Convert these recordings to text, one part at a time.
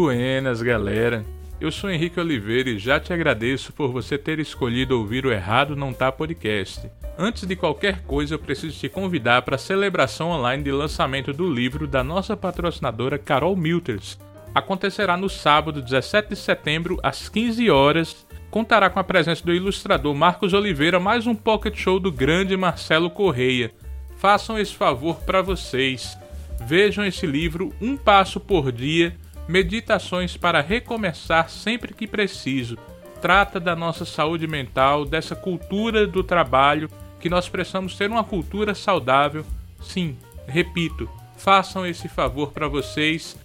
Buenas, galera. Eu sou Henrique Oliveira e já te agradeço por você ter escolhido ouvir o Errado Não Tá Podcast. Antes de qualquer coisa, eu preciso te convidar para a celebração online de lançamento do livro da nossa patrocinadora Carol Milters. Acontecerá no sábado, 17 de setembro, às 15 horas. Contará com a presença do ilustrador Marcos Oliveira, mais um pocket show do grande Marcelo Correia. Façam esse favor para vocês. Vejam esse livro Um Passo por Dia Meditações para recomeçar sempre que preciso. Trata da nossa saúde mental, dessa cultura do trabalho, que nós precisamos ter uma cultura saudável. Sim, repito, façam esse favor para vocês.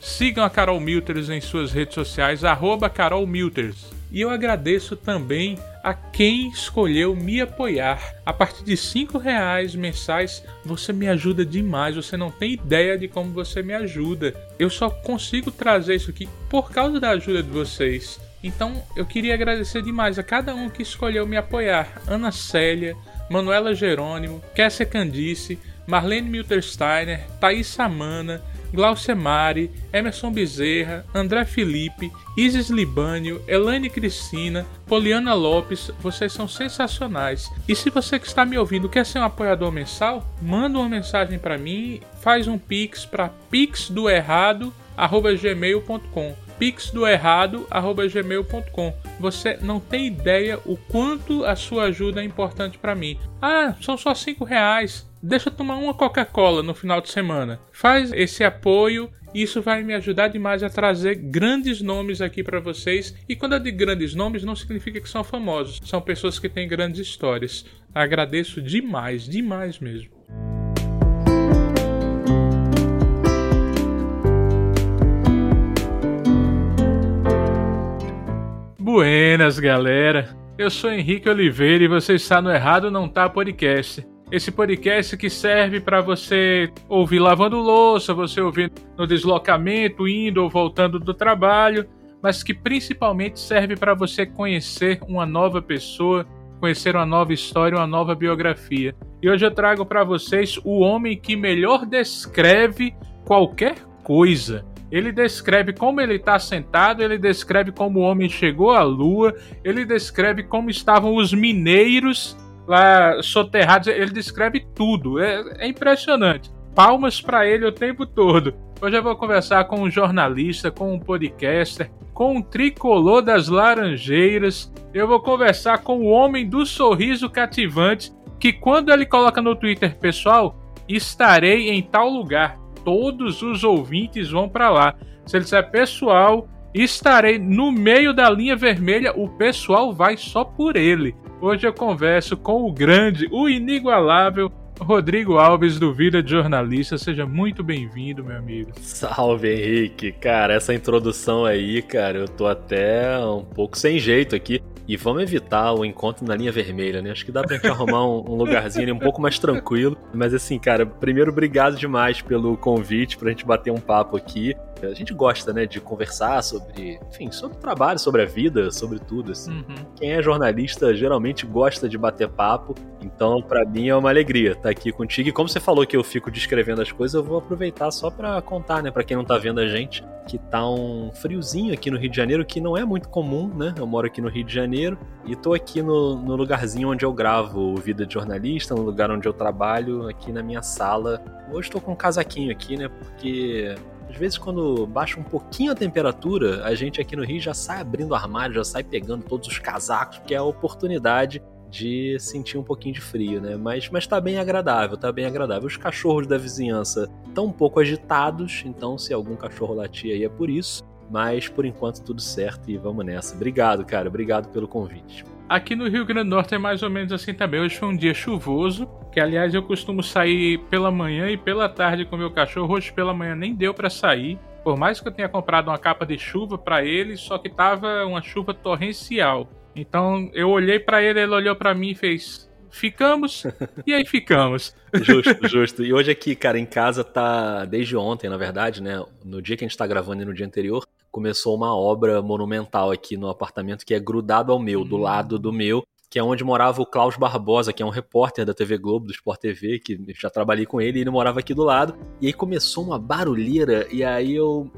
Sigam a Carol Milters em suas redes sociais, arroba Carol Milters. E eu agradeço também a quem escolheu me apoiar. A partir de cinco reais mensais, você me ajuda demais. Você não tem ideia de como você me ajuda. Eu só consigo trazer isso aqui por causa da ajuda de vocês. Então eu queria agradecer demais a cada um que escolheu me apoiar. Ana Célia, Manuela Jerônimo, Kessia Candice, Marlene Miltersteiner, Thaís Samana, Glaucia Mari, Emerson Bezerra, André Felipe, Isis Libânio, Elaine Cristina, Poliana Lopes, vocês são sensacionais. E se você que está me ouvindo quer ser um apoiador mensal, manda uma mensagem para mim, faz um pix para pixdoerrado@gmail.com pixdoerrado@gmail.com. Você não tem ideia o quanto a sua ajuda é importante para mim. Ah, são só cinco reais. Deixa eu tomar uma Coca-Cola no final de semana. Faz esse apoio isso vai me ajudar demais a trazer grandes nomes aqui para vocês. E quando eu digo grandes nomes, não significa que são famosos, são pessoas que têm grandes histórias. Agradeço demais, demais mesmo. Buenas, galera. Eu sou Henrique Oliveira e você está no Errado Não Tá Podcast. Esse podcast que serve para você ouvir lavando louça, você ouvir no deslocamento, indo ou voltando do trabalho, mas que principalmente serve para você conhecer uma nova pessoa, conhecer uma nova história, uma nova biografia. E hoje eu trago para vocês o homem que melhor descreve qualquer coisa. Ele descreve como ele está sentado, ele descreve como o homem chegou à lua, ele descreve como estavam os mineiros lá soterrados, ele descreve tudo. É, é impressionante. Palmas para ele o tempo todo. Hoje eu vou conversar com um jornalista, com um podcaster, com um tricolor das Laranjeiras. Eu vou conversar com o homem do sorriso cativante, que quando ele coloca no Twitter, pessoal, estarei em tal lugar todos os ouvintes vão para lá. Se ele disser pessoal, estarei no meio da linha vermelha, o pessoal vai só por ele. Hoje eu converso com o grande, o inigualável Rodrigo Alves do Vida de Jornalista. Seja muito bem-vindo, meu amigo. Salve, Henrique. Cara, essa introdução aí, cara, eu tô até um pouco sem jeito aqui. E vamos evitar o encontro na linha vermelha, né? Acho que dá pra gente arrumar um, lugarzinho um pouco mais tranquilo. Mas assim, cara, primeiro, obrigado demais pelo convite pra gente bater um papo aqui. A gente gosta, né, de conversar sobre, enfim, sobre o trabalho, sobre a vida, sobre tudo, assim. Uhum. Quem é jornalista geralmente gosta de bater papo, então para mim é uma alegria estar aqui contigo. E como você falou que eu fico descrevendo as coisas, eu vou aproveitar só para contar, né, para quem não tá vendo a gente, que tá um friozinho aqui no Rio de Janeiro, que não é muito comum, né? Eu moro aqui no Rio de Janeiro e tô aqui no, no lugarzinho onde eu gravo o Vida de Jornalista, no lugar onde eu trabalho, aqui na minha sala. Hoje tô com um casaquinho aqui, né? Porque às vezes, quando baixa um pouquinho a temperatura, a gente aqui no Rio já sai abrindo o armário, já sai pegando todos os casacos, porque é a oportunidade de sentir um pouquinho de frio, né? Mas, mas tá bem agradável, tá bem agradável. Os cachorros da vizinhança estão um pouco agitados, então se algum cachorro latir aí é por isso. Mas por enquanto tudo certo e vamos nessa. Obrigado, cara. Obrigado pelo convite. Aqui no Rio Grande do Norte é mais ou menos assim também. Hoje foi um dia chuvoso, que aliás eu costumo sair pela manhã e pela tarde com meu cachorro. Hoje pela manhã nem deu para sair. Por mais que eu tenha comprado uma capa de chuva para ele, só que tava uma chuva torrencial. Então eu olhei para ele, ele olhou para mim e fez: "Ficamos". e aí ficamos. Justo, justo. E hoje aqui, cara, em casa tá desde ontem, na verdade, né? No dia que a gente tá gravando e no dia anterior, começou uma obra monumental aqui no apartamento que é grudado ao meu, do hum. lado do meu, que é onde morava o Klaus Barbosa, que é um repórter da TV Globo, do Sport TV, que já trabalhei com ele, e ele morava aqui do lado. E aí começou uma barulheira, e aí eu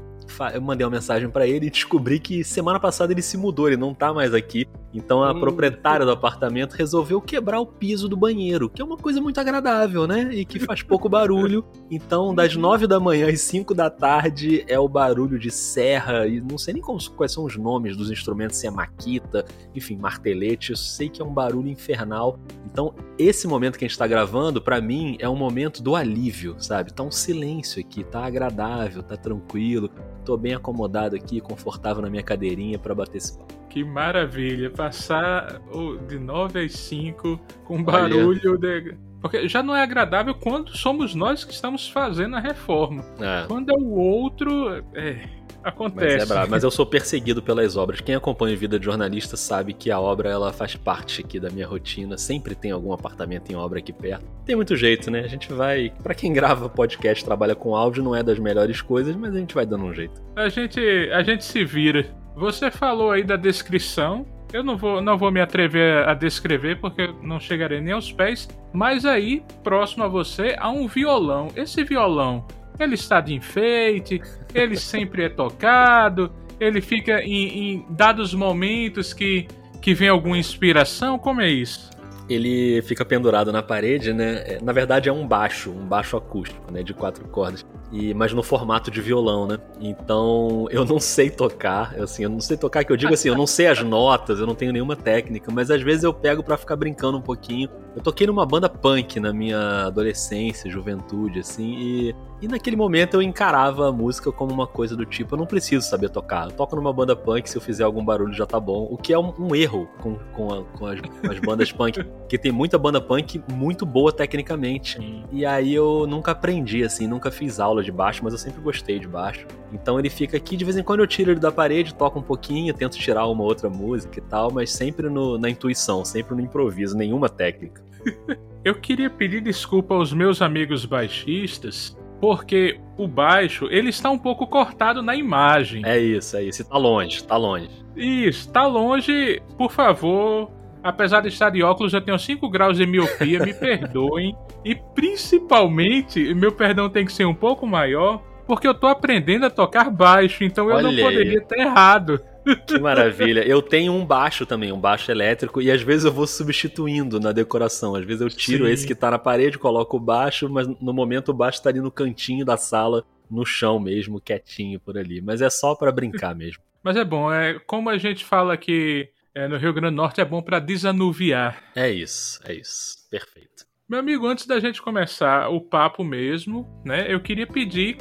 eu mandei uma mensagem para ele e descobri que semana passada ele se mudou, ele não tá mais aqui. Então a hum. proprietária do apartamento resolveu quebrar o piso do banheiro, que é uma coisa muito agradável, né? E que faz pouco barulho. Então, das nove da manhã às cinco da tarde é o barulho de serra, e não sei nem como, quais são os nomes dos instrumentos, se é maquita, enfim, martelete, eu sei que é um barulho infernal. Então, esse momento que a gente tá gravando, para mim, é um momento do alívio, sabe? Tá um silêncio aqui, tá agradável, tá tranquilo, tô bem acomodado aqui, confortável na minha cadeirinha para bater esse papo. Que maravilha, passar de 9 às 5 com barulho de... Porque já não é agradável quando somos nós que estamos fazendo a reforma. É. Quando é o outro, é, acontece. Mas, é bravo, mas eu sou perseguido pelas obras. Quem acompanha a vida de jornalista sabe que a obra ela faz parte aqui da minha rotina. Sempre tem algum apartamento em obra aqui perto. Tem muito jeito, né? A gente vai. Para quem grava podcast, trabalha com áudio, não é das melhores coisas, mas a gente vai dando um jeito. A gente, a gente se vira. Você falou aí da descrição. Eu não vou, não vou me atrever a descrever porque não chegarei nem aos pés. Mas aí, próximo a você, há um violão. Esse violão, ele está de enfeite, ele sempre é tocado, ele fica em, em dados momentos que, que vem alguma inspiração. Como é isso? ele fica pendurado na parede, né? É, na verdade é um baixo, um baixo acústico, né? De quatro cordas. E, mas no formato de violão, né? Então eu não sei tocar, assim, eu não sei tocar, que eu digo assim, eu não sei as notas, eu não tenho nenhuma técnica, mas às vezes eu pego para ficar brincando um pouquinho. Eu toquei numa banda punk na minha adolescência, juventude, assim, e, e naquele momento eu encarava a música como uma coisa do tipo, eu não preciso saber tocar. Eu toco numa banda punk, se eu fizer algum barulho já tá bom, o que é um, um erro com, com, a, com, as, com as bandas punk, que tem muita banda punk muito boa tecnicamente. E aí eu nunca aprendi, assim, nunca fiz aula de baixo, mas eu sempre gostei de baixo. Então ele fica aqui, de vez em quando eu tiro ele da parede, toco um pouquinho, tento tirar uma outra música e tal, mas sempre no, na intuição, sempre no improviso, nenhuma técnica. eu queria pedir desculpa aos meus amigos baixistas, porque o baixo, ele está um pouco cortado na imagem. É isso, é isso. Tá longe, tá longe. Isso, tá longe. Por favor, apesar de estar de óculos, eu tenho 5 graus de miopia, me perdoem. E principalmente, meu perdão tem que ser um pouco maior, porque eu tô aprendendo a tocar baixo, então eu Olha não poderia aí. ter errado. Que maravilha. Eu tenho um baixo também, um baixo elétrico, e às vezes eu vou substituindo na decoração. Às vezes eu tiro Sim. esse que tá na parede, coloco o baixo, mas no momento o baixo tá ali no cantinho da sala, no chão mesmo, quietinho por ali. Mas é só para brincar mesmo. Mas é bom, é como a gente fala que é, no Rio Grande do Norte é bom para desanuviar. É isso, é isso. Perfeito. Meu amigo, antes da gente começar o papo mesmo, né, eu queria pedir,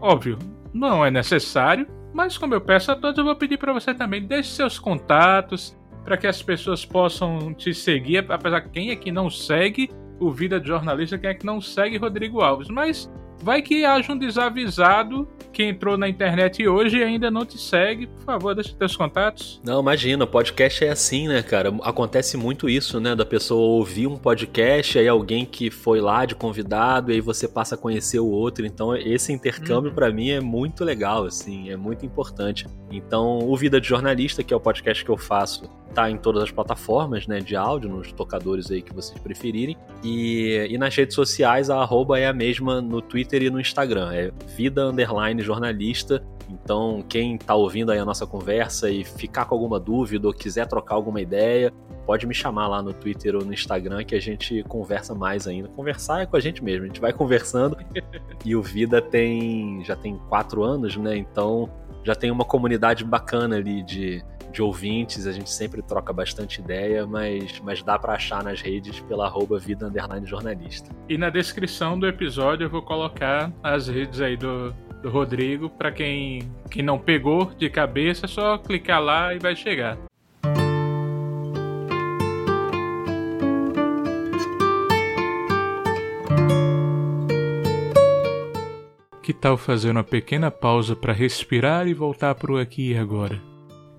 óbvio, não é necessário, mas como eu peço a todos, eu vou pedir para você também deixe seus contatos para que as pessoas possam te seguir, apesar que quem é que não segue o Vida de Jornalista, quem é que não segue Rodrigo Alves, mas Vai que haja um desavisado que entrou na internet hoje e ainda não te segue. Por favor, deixa teus contatos. Não, imagina, podcast é assim, né, cara? Acontece muito isso, né? Da pessoa ouvir um podcast, aí alguém que foi lá de convidado, e aí você passa a conhecer o outro. Então, esse intercâmbio uhum. para mim é muito legal, assim, é muito importante. Então, o Vida de Jornalista, que é o podcast que eu faço, tá em todas as plataformas, né, de áudio, nos tocadores aí que vocês preferirem. E, e nas redes sociais, a arroba é a mesma no Twitter e no Instagram. É vida underline jornalista. Então, quem tá ouvindo aí a nossa conversa e ficar com alguma dúvida ou quiser trocar alguma ideia, pode me chamar lá no Twitter ou no Instagram que a gente conversa mais ainda. Conversar é com a gente mesmo, a gente vai conversando. e o Vida tem já tem quatro anos, né? Então já tem uma comunidade bacana ali de de ouvintes, a gente sempre troca bastante ideia, mas, mas dá para achar nas redes pela arroba vida jornalista. E na descrição do episódio eu vou colocar as redes aí do, do Rodrigo, para quem, quem não pegou de cabeça, é só clicar lá e vai chegar. Que tal fazer uma pequena pausa para respirar e voltar para o aqui e agora?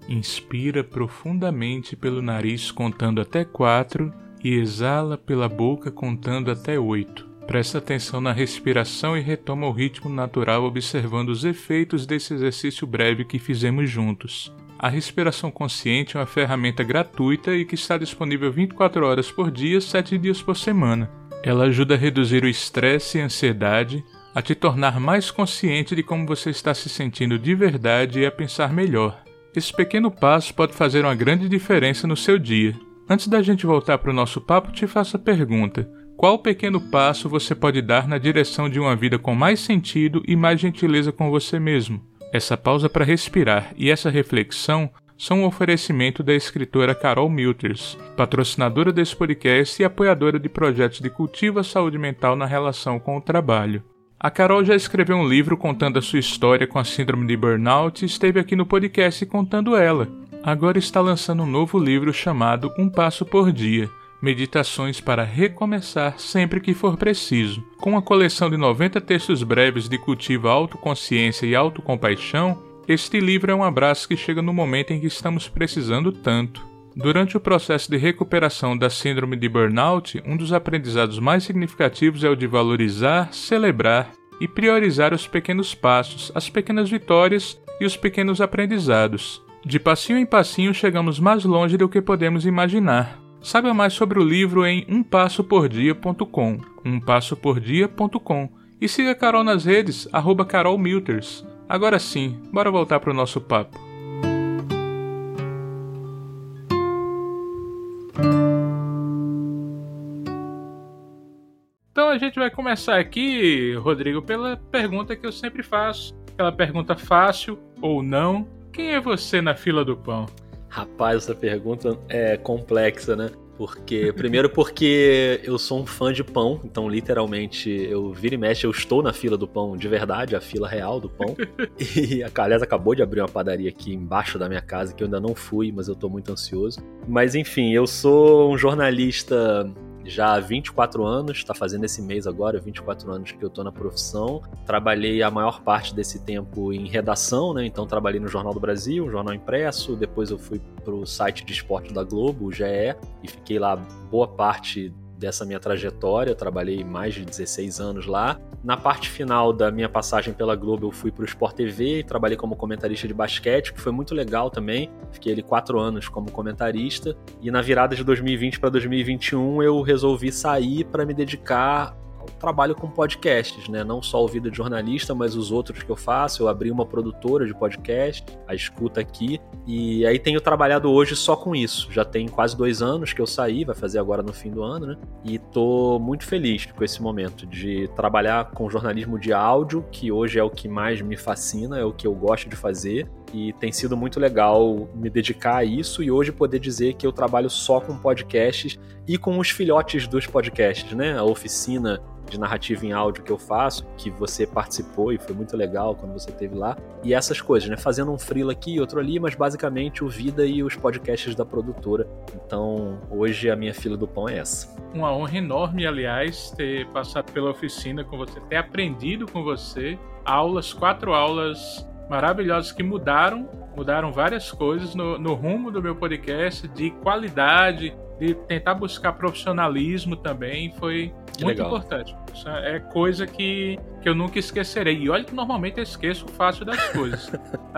Inspira profundamente pelo nariz contando até quatro e exala pela boca contando até oito. Presta atenção na respiração e retoma o ritmo natural observando os efeitos desse exercício breve que fizemos juntos. A respiração consciente é uma ferramenta gratuita e que está disponível 24 horas por dia, 7 dias por semana. Ela ajuda a reduzir o estresse e a ansiedade, a te tornar mais consciente de como você está se sentindo de verdade e a pensar melhor. Esse pequeno passo pode fazer uma grande diferença no seu dia. Antes da gente voltar para o nosso papo, te faço a pergunta: qual pequeno passo você pode dar na direção de uma vida com mais sentido e mais gentileza com você mesmo? Essa pausa para respirar e essa reflexão são um oferecimento da escritora Carol Milters, patrocinadora desse podcast e apoiadora de projetos de cultivo à saúde mental na relação com o trabalho. A Carol já escreveu um livro contando a sua história com a síndrome de burnout e esteve aqui no podcast contando ela. Agora está lançando um novo livro chamado Um Passo por Dia Meditações para recomeçar sempre que for preciso. Com uma coleção de 90 textos breves de cultivo autoconsciência e autocompaixão, este livro é um abraço que chega no momento em que estamos precisando tanto. Durante o processo de recuperação da síndrome de burnout, um dos aprendizados mais significativos é o de valorizar, celebrar e priorizar os pequenos passos, as pequenas vitórias e os pequenos aprendizados. De passinho em passinho chegamos mais longe do que podemos imaginar. Saiba mais sobre o livro em umpassopordia.com, umpassopordia.com e siga Carol nas redes, arroba Carol Milters. Agora sim, bora voltar para o nosso papo. Então a gente vai começar aqui, Rodrigo, pela pergunta que eu sempre faço. Aquela pergunta fácil ou não. Quem é você na fila do pão? Rapaz, essa pergunta é complexa, né? Porque, primeiro porque eu sou um fã de pão, então literalmente eu vira e mexe, eu estou na fila do pão de verdade, a fila real do pão. e a aliás, acabou de abrir uma padaria aqui embaixo da minha casa, que eu ainda não fui, mas eu tô muito ansioso. Mas enfim, eu sou um jornalista já há 24 anos, está fazendo esse mês agora, 24 anos que eu estou na profissão. Trabalhei a maior parte desse tempo em redação, né? Então trabalhei no Jornal do Brasil, jornal impresso, depois eu fui para o site de esporte da Globo, o GE, e fiquei lá boa parte dessa minha trajetória. Eu trabalhei mais de 16 anos lá. Na parte final da minha passagem pela Globo, eu fui para o Sport TV e trabalhei como comentarista de basquete, que foi muito legal também. Fiquei ali quatro anos como comentarista. E na virada de 2020 para 2021, eu resolvi sair para me dedicar trabalho com podcasts, né? Não só o Vida de Jornalista, mas os outros que eu faço. Eu abri uma produtora de podcast, a Escuta Aqui, e aí tenho trabalhado hoje só com isso. Já tem quase dois anos que eu saí, vai fazer agora no fim do ano, né? E tô muito feliz com esse momento de trabalhar com jornalismo de áudio, que hoje é o que mais me fascina, é o que eu gosto de fazer. E tem sido muito legal me dedicar a isso e hoje poder dizer que eu trabalho só com podcasts e com os filhotes dos podcasts, né? A oficina de narrativa em áudio que eu faço, que você participou e foi muito legal quando você esteve lá. E essas coisas, né? Fazendo um freela aqui e outro ali, mas basicamente o Vida e os podcasts da produtora. Então, hoje a minha fila do pão é essa. Uma honra enorme, aliás, ter passado pela oficina com você, ter aprendido com você. Aulas, quatro aulas maravilhosas que mudaram, mudaram várias coisas no, no rumo do meu podcast, de qualidade, de tentar buscar profissionalismo também foi que muito legal. importante. É coisa que, que eu nunca esquecerei. E olha que normalmente eu esqueço fácil das coisas.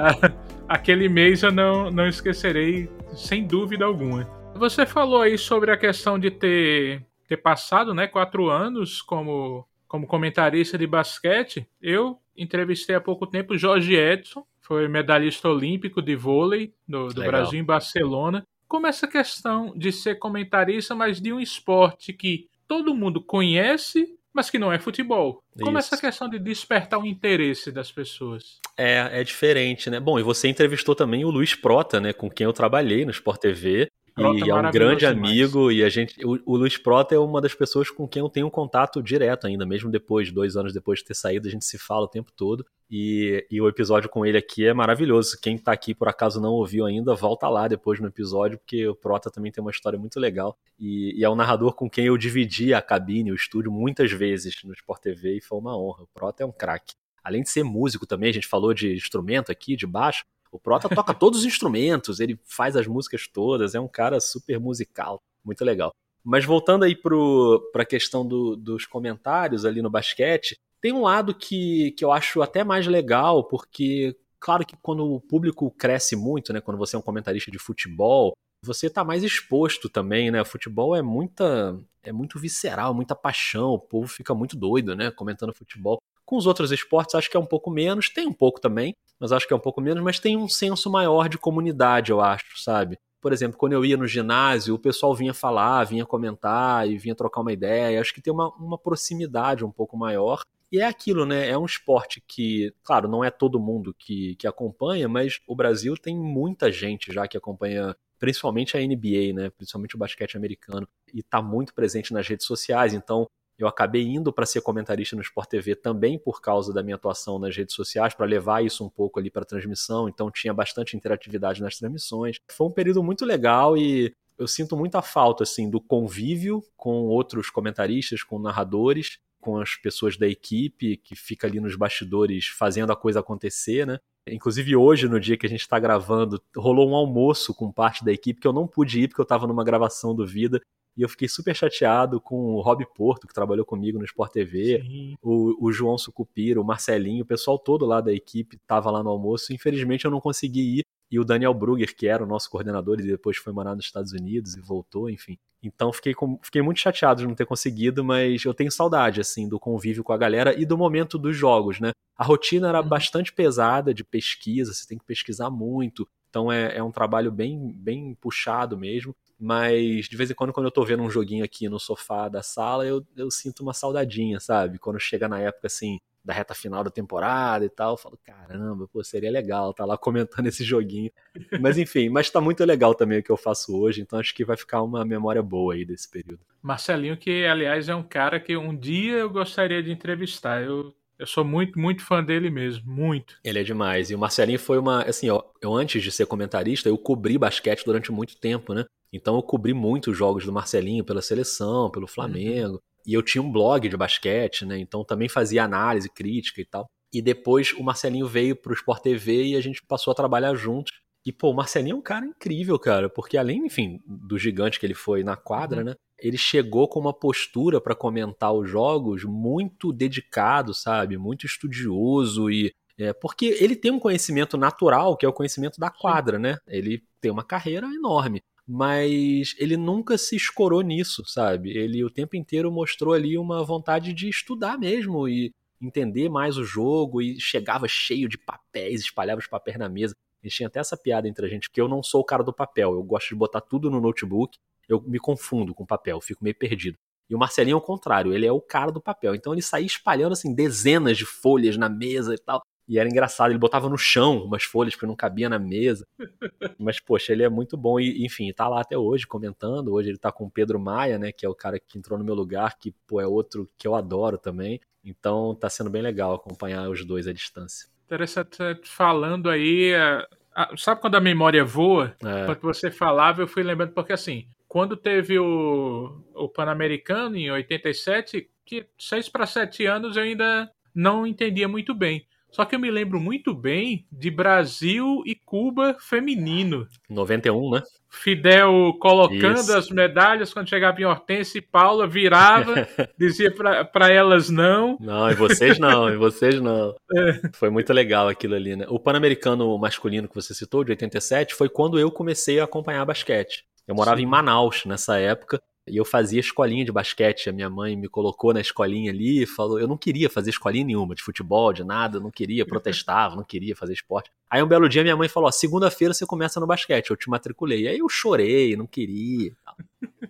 Aquele mês eu não, não esquecerei, sem dúvida alguma. Você falou aí sobre a questão de ter, ter passado né, quatro anos como, como comentarista de basquete. Eu entrevistei há pouco tempo Jorge Edson, foi medalhista olímpico de vôlei do, do Brasil em Barcelona como essa questão de ser comentarista, mas de um esporte que todo mundo conhece, mas que não é futebol. Como Isso. essa questão de despertar o interesse das pessoas? É, é diferente, né? Bom, e você entrevistou também o Luiz Prota, né? Com quem eu trabalhei no Sport TV. Prota e é um grande amigo e a gente o, o, Luiz Prota é uma das pessoas com quem eu tenho um contato direto ainda, mesmo depois, dois anos depois de ter saído, a gente se fala o tempo todo e, e o episódio com ele aqui é maravilhoso. Quem tá aqui por acaso não ouviu ainda, volta lá depois no episódio, porque o Prota também tem uma história muito legal e, e é um narrador com quem eu dividi a cabine, o estúdio muitas vezes no Sport TV e foi uma honra. O Prota é um craque. Além de ser músico também, a gente falou de instrumento aqui, de baixo. O Prota toca todos os instrumentos, ele faz as músicas todas, é um cara super musical, muito legal. Mas voltando aí para a questão do, dos comentários ali no basquete, tem um lado que, que eu acho até mais legal, porque, claro que quando o público cresce muito, né, quando você é um comentarista de futebol, você está mais exposto também, né? O futebol é muita é muito visceral, muita paixão, o povo fica muito doido, né, comentando futebol Com os outros esportes, acho que é um pouco menos, tem um pouco também, mas acho que é um pouco menos, mas tem um senso maior de comunidade, eu acho, sabe? Por exemplo, quando eu ia no ginásio, o pessoal vinha falar, vinha comentar e vinha trocar uma ideia. Acho que tem uma, uma proximidade um pouco maior. E é aquilo, né? É um esporte que, claro, não é todo mundo que, que acompanha, mas o Brasil tem muita gente já que acompanha principalmente a NBA, né? Principalmente o basquete americano, e está muito presente nas redes sociais. Então, eu acabei indo para ser comentarista no Sport TV também por causa da minha atuação nas redes sociais, para levar isso um pouco ali para a transmissão, então tinha bastante interatividade nas transmissões. Foi um período muito legal e eu sinto muita falta assim do convívio com outros comentaristas, com narradores, com as pessoas da equipe que fica ali nos bastidores fazendo a coisa acontecer, né? Inclusive hoje, no dia que a gente está gravando, rolou um almoço com parte da equipe que eu não pude ir porque eu estava numa gravação do Vida e eu fiquei super chateado com o Rob Porto, que trabalhou comigo no Sport TV, o, o, João Sucupira, o Marcelinho, o pessoal todo lá da equipe estava lá no almoço. Infelizmente eu não consegui ir. E o Daniel Brugger, que era o nosso coordenador e depois foi morar nos Estados Unidos e voltou, enfim. Então fiquei, com, fiquei muito chateado de não ter conseguido, mas eu tenho saudade, assim, do convívio com a galera e do momento dos jogos, né? A rotina era uhum. bastante pesada de pesquisa, você tem que pesquisar muito. Então é, é um trabalho bem, bem puxado mesmo. Mas de vez em quando, quando eu tô vendo um joguinho aqui no sofá da sala, eu, eu sinto uma saudadinha, sabe? Quando chega na época assim, da reta final da temporada e tal, eu falo, caramba, pô, seria legal estar tá lá comentando esse joguinho. Mas enfim, mas tá muito legal também o que eu faço hoje, então acho que vai ficar uma memória boa aí desse período. Marcelinho, que aliás é um cara que um dia eu gostaria de entrevistar. Eu eu sou muito, muito fã dele mesmo, muito. Ele é demais. E o Marcelinho foi uma, assim, ó, eu antes de ser comentarista, eu cobri basquete durante muito tempo, né? Então eu cobri muitos jogos do Marcelinho pela seleção, pelo Flamengo. Uhum. E eu tinha um blog de basquete, né? Então também fazia análise, crítica e tal. E depois o Marcelinho veio pro Sport TV e a gente passou a trabalhar juntos. E, pô, o Marcelinho é um cara incrível, cara, porque além, enfim, do gigante que ele foi na quadra, uhum. né? Ele chegou com uma postura para comentar os jogos muito dedicado, sabe? Muito estudioso e. É, porque ele tem um conhecimento natural, que é o conhecimento da quadra, né? Ele tem uma carreira enorme mas ele nunca se escorou nisso, sabe? Ele o tempo inteiro mostrou ali uma vontade de estudar mesmo e entender mais o jogo e chegava cheio de papéis, espalhava os papéis na mesa. A gente tinha até essa piada entre a gente, porque eu não sou o cara do papel, eu gosto de botar tudo no notebook, eu me confundo com papel, fico meio perdido. E o Marcelinho é o contrário, ele é o cara do papel. Então ele saía espalhando assim dezenas de folhas na mesa e tal. E era engraçado, ele botava no chão umas folhas porque não cabia na mesa. Mas, poxa, ele é muito bom e, enfim, tá lá até hoje comentando. Hoje ele tá com o Pedro Maia, né, que é o cara que entrou no meu lugar, que, pô, é outro que eu adoro também. Então tá sendo bem legal acompanhar os dois à distância. Interessante falando aí. É, sabe quando a memória voa? É. Quando você falava, eu fui lembrando, porque assim, quando teve o, o Pan-Americano em 87, que seis para sete anos eu ainda não entendia muito bem. Só que eu me lembro muito bem de Brasil e Cuba feminino. 91, né? Fidel colocando Isso. as medalhas quando chegava em Hortense e Paula, virava, dizia para elas não. Não, e vocês não, e vocês não. É. Foi muito legal aquilo ali, né? O Pan-Americano masculino que você citou, de 87, foi quando eu comecei a acompanhar basquete. Eu morava Sim. em Manaus nessa época e eu fazia escolinha de basquete. A minha mãe me colocou na escolinha ali e falou: eu não queria fazer escolinha nenhuma, de futebol, de nada, eu não queria, protestava, não queria fazer esporte. Aí um belo dia minha mãe falou: segunda-feira você começa no basquete, eu te matriculei. Aí eu chorei, não queria.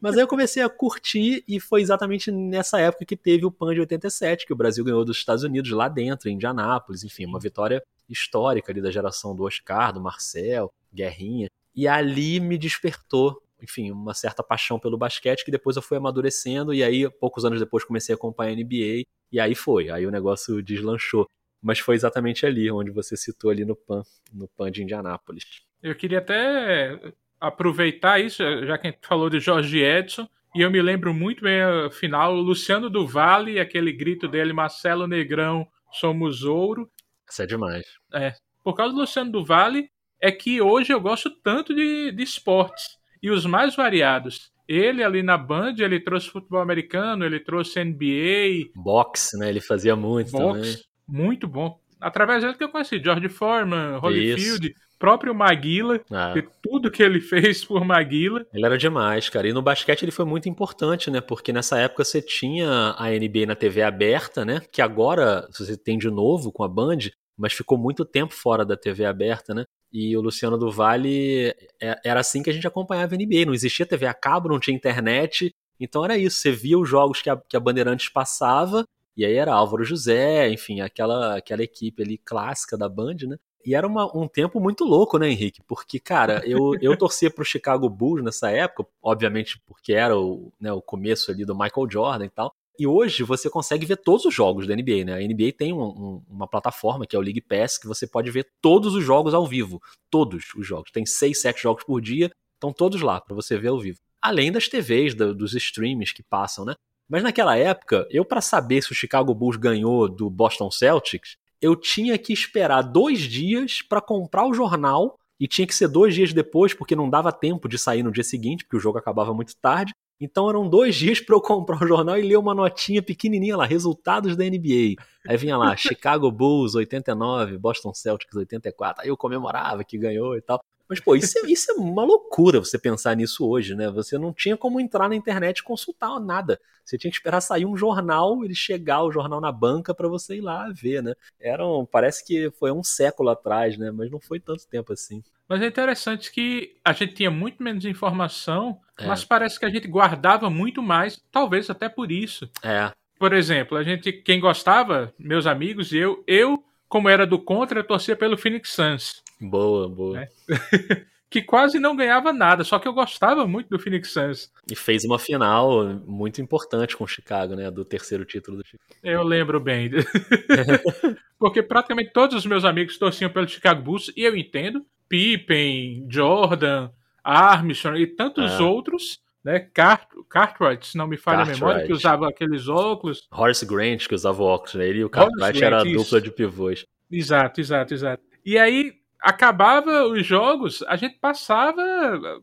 Mas aí eu comecei a curtir e foi exatamente nessa época que teve o PAN de 87, que o Brasil ganhou dos Estados Unidos lá dentro, em Indianápolis, enfim, uma vitória histórica ali da geração do Oscar, do Marcel, Guerrinha. E ali me despertou enfim, uma certa paixão pelo basquete que depois eu fui amadurecendo e aí poucos anos depois comecei a acompanhar a NBA e aí foi, aí o negócio deslanchou. Mas foi exatamente ali onde você citou ali no PAN, no PAN de Indianápolis. Eu queria até aproveitar isso, já que a gente falou de Jorge Edson, e eu me lembro muito bem a final, Luciano do Vale, aquele grito dele, Marcelo Negrão, somos ouro. Isso é demais. É, por causa do Luciano do Vale, é que hoje eu gosto tanto de, de esportes e os mais variados. Ele ali na Band, ele trouxe futebol americano, ele trouxe NBA. Boxe, né? Ele fazia muito boxe, também. Muito bom. Através dele que eu conheci George Foreman, Holyfield. próprio Maguila, ah. tudo que ele fez por Maguila. Ele era demais, cara. E no basquete ele foi muito importante, né? Porque nessa época você tinha a NBA na TV aberta, né? Que agora você tem de novo com a Band, mas ficou muito tempo fora da TV aberta, né? E o Luciano do Vale é, era assim que a gente acompanhava a NBA. Não existia TV a cabo, não tinha internet. Então era isso. Você via os jogos que a, que a Bandeirantes passava, e aí era Álvaro José, enfim, aquela, aquela equipe ali clássica da Band, né? E era uma, um tempo muito louco, né, Henrique? Porque, cara, eu, eu torcia pro Chicago Bulls nessa época, obviamente porque era o, né, o começo ali do Michael Jordan e tal. E hoje você consegue ver todos os jogos da NBA, né? A NBA tem um, um, uma plataforma que é o League Pass, que você pode ver todos os jogos ao vivo. Todos os jogos. Tem seis, sete jogos por dia, estão todos lá para você ver ao vivo. Além das TVs, dos streams que passam, né? Mas naquela época, eu para saber se o Chicago Bulls ganhou do Boston Celtics, eu tinha que esperar dois dias para comprar o jornal e tinha que ser dois dias depois, porque não dava tempo de sair no dia seguinte, porque o jogo acabava muito tarde. Então eram dois dias para eu comprar o jornal e ler uma notinha pequenininha lá, resultados da NBA. Aí vinha lá, Chicago Bulls 89, Boston Celtics 84. Aí eu comemorava que ganhou e tal. Mas, pô, isso é, isso é uma loucura você pensar nisso hoje, né? Você não tinha como entrar na internet e consultar nada. Você tinha que esperar sair um jornal, ele chegar o jornal na banca para você ir lá ver, né? Era um, parece que foi um século atrás, né? Mas não foi tanto tempo assim. Mas é interessante que a gente tinha muito menos informação, é. mas parece que a gente guardava muito mais, talvez até por isso. É. Por exemplo, a gente, quem gostava, meus amigos e eu, eu, como era do contra, eu torcia pelo Phoenix Suns. Boa, boa. É. que quase não ganhava nada, só que eu gostava muito do Phoenix Suns. E fez uma final muito importante com o Chicago, né? Do terceiro título do Chicago. Eu lembro bem. Porque praticamente todos os meus amigos torciam pelo Chicago Bulls, e eu entendo. Pippen, Jordan, Armstrong e tantos é. outros, né? Cart Cartwright, se não me falha Cartwright. a memória, que usava aqueles óculos. Horace Grant, que usava óculos, né? Ele e o Cartwright era a dupla de pivôs. Exato, exato, exato. E aí, acabava os jogos, a gente passava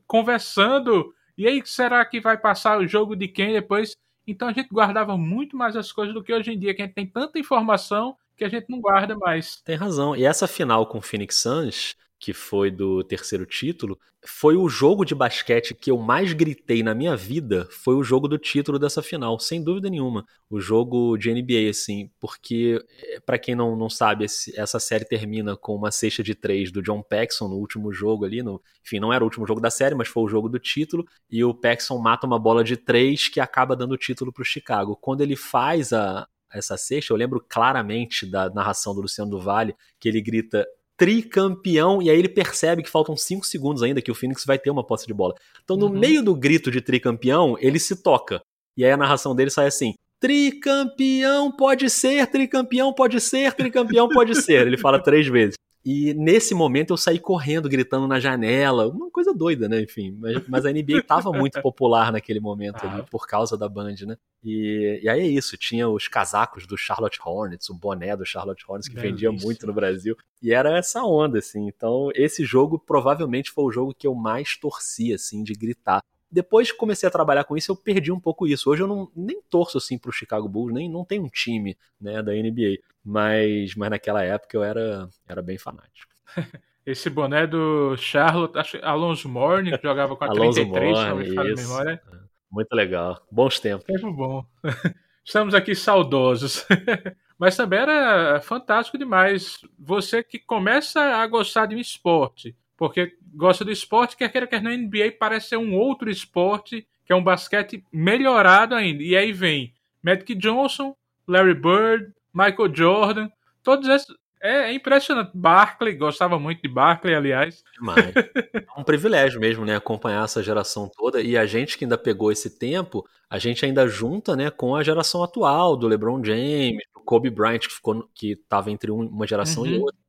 conversando. E aí, será que vai passar o jogo de quem depois? Então a gente guardava muito mais as coisas do que hoje em dia, que a gente tem tanta informação que a gente não guarda mais. Tem razão. E essa final com o Phoenix Suns, que foi do terceiro título, foi o jogo de basquete que eu mais gritei na minha vida, foi o jogo do título dessa final, sem dúvida nenhuma. O jogo de NBA, assim, porque, eh, para quem não, não sabe, esse, essa série termina com uma cesta de três do John Paxson no último jogo ali, no, enfim, não era o último jogo da série, mas foi o jogo do título, e o Paxson mata uma bola de três que acaba dando o título pro Chicago. Quando ele faz a, essa sexta, eu lembro claramente da narração do Luciano do Vale, que ele grita tricampeão, e aí ele percebe que faltam 5 segundos ainda que o Phoenix vai ter uma posse de bola. Então, no uhum. meio do grito de tricampeão, ele se toca. E aí a narração dele sai assim: tricampeão pode ser, tricampeão pode ser, tricampeão pode ser. Ele fala três vezes. E nesse momento eu saí correndo, gritando na janela, uma coisa doida, né? Enfim, mas, mas a NBA estava muito popular naquele momento ali, ah. por causa da Band, né? E, e, aí é isso, tinha os casacos do Charlotte Hornets, o boné do Charlotte Hornets, que vendia isso. muito no Brasil. E era essa onda, assim. Então, esse jogo provavelmente foi o jogo que eu mais torci, assim, de gritar. Depois que comecei a trabalhar com isso, eu perdi um pouco isso. Hoje eu não, nem torço assim pro Chicago Bulls, nem não tem um time né, da NBA. Mas, mas naquela época eu era, era bem fanático. Esse boné do Charlotte, acho Alonso Morning, que jogava com a Alonso 33, Morning, não me memória. É, muito legal. Bons tempos. Tempo bom. Estamos aqui saudosos. Mas também era fantástico demais. Você que começa a gostar de um esporte, porque gosta do esporte, quer queira, quer não, NBA parece ser um outro esporte, que é um basquete melhorado ainda. E aí vem Magic Johnson, Larry Bird, Michael Jordan, todos esses. É, é impressionante. Barkley, gostava muito de Barkley, aliás. Demais. É um privilégio mesmo, né? Acompanhar essa geração toda. E a gente que ainda pegou esse tempo, a gente ainda junta, né, com a geração atual, do LeBron James, do Kobe Bryant, que ficou que estava entre uma geração uhum. e outra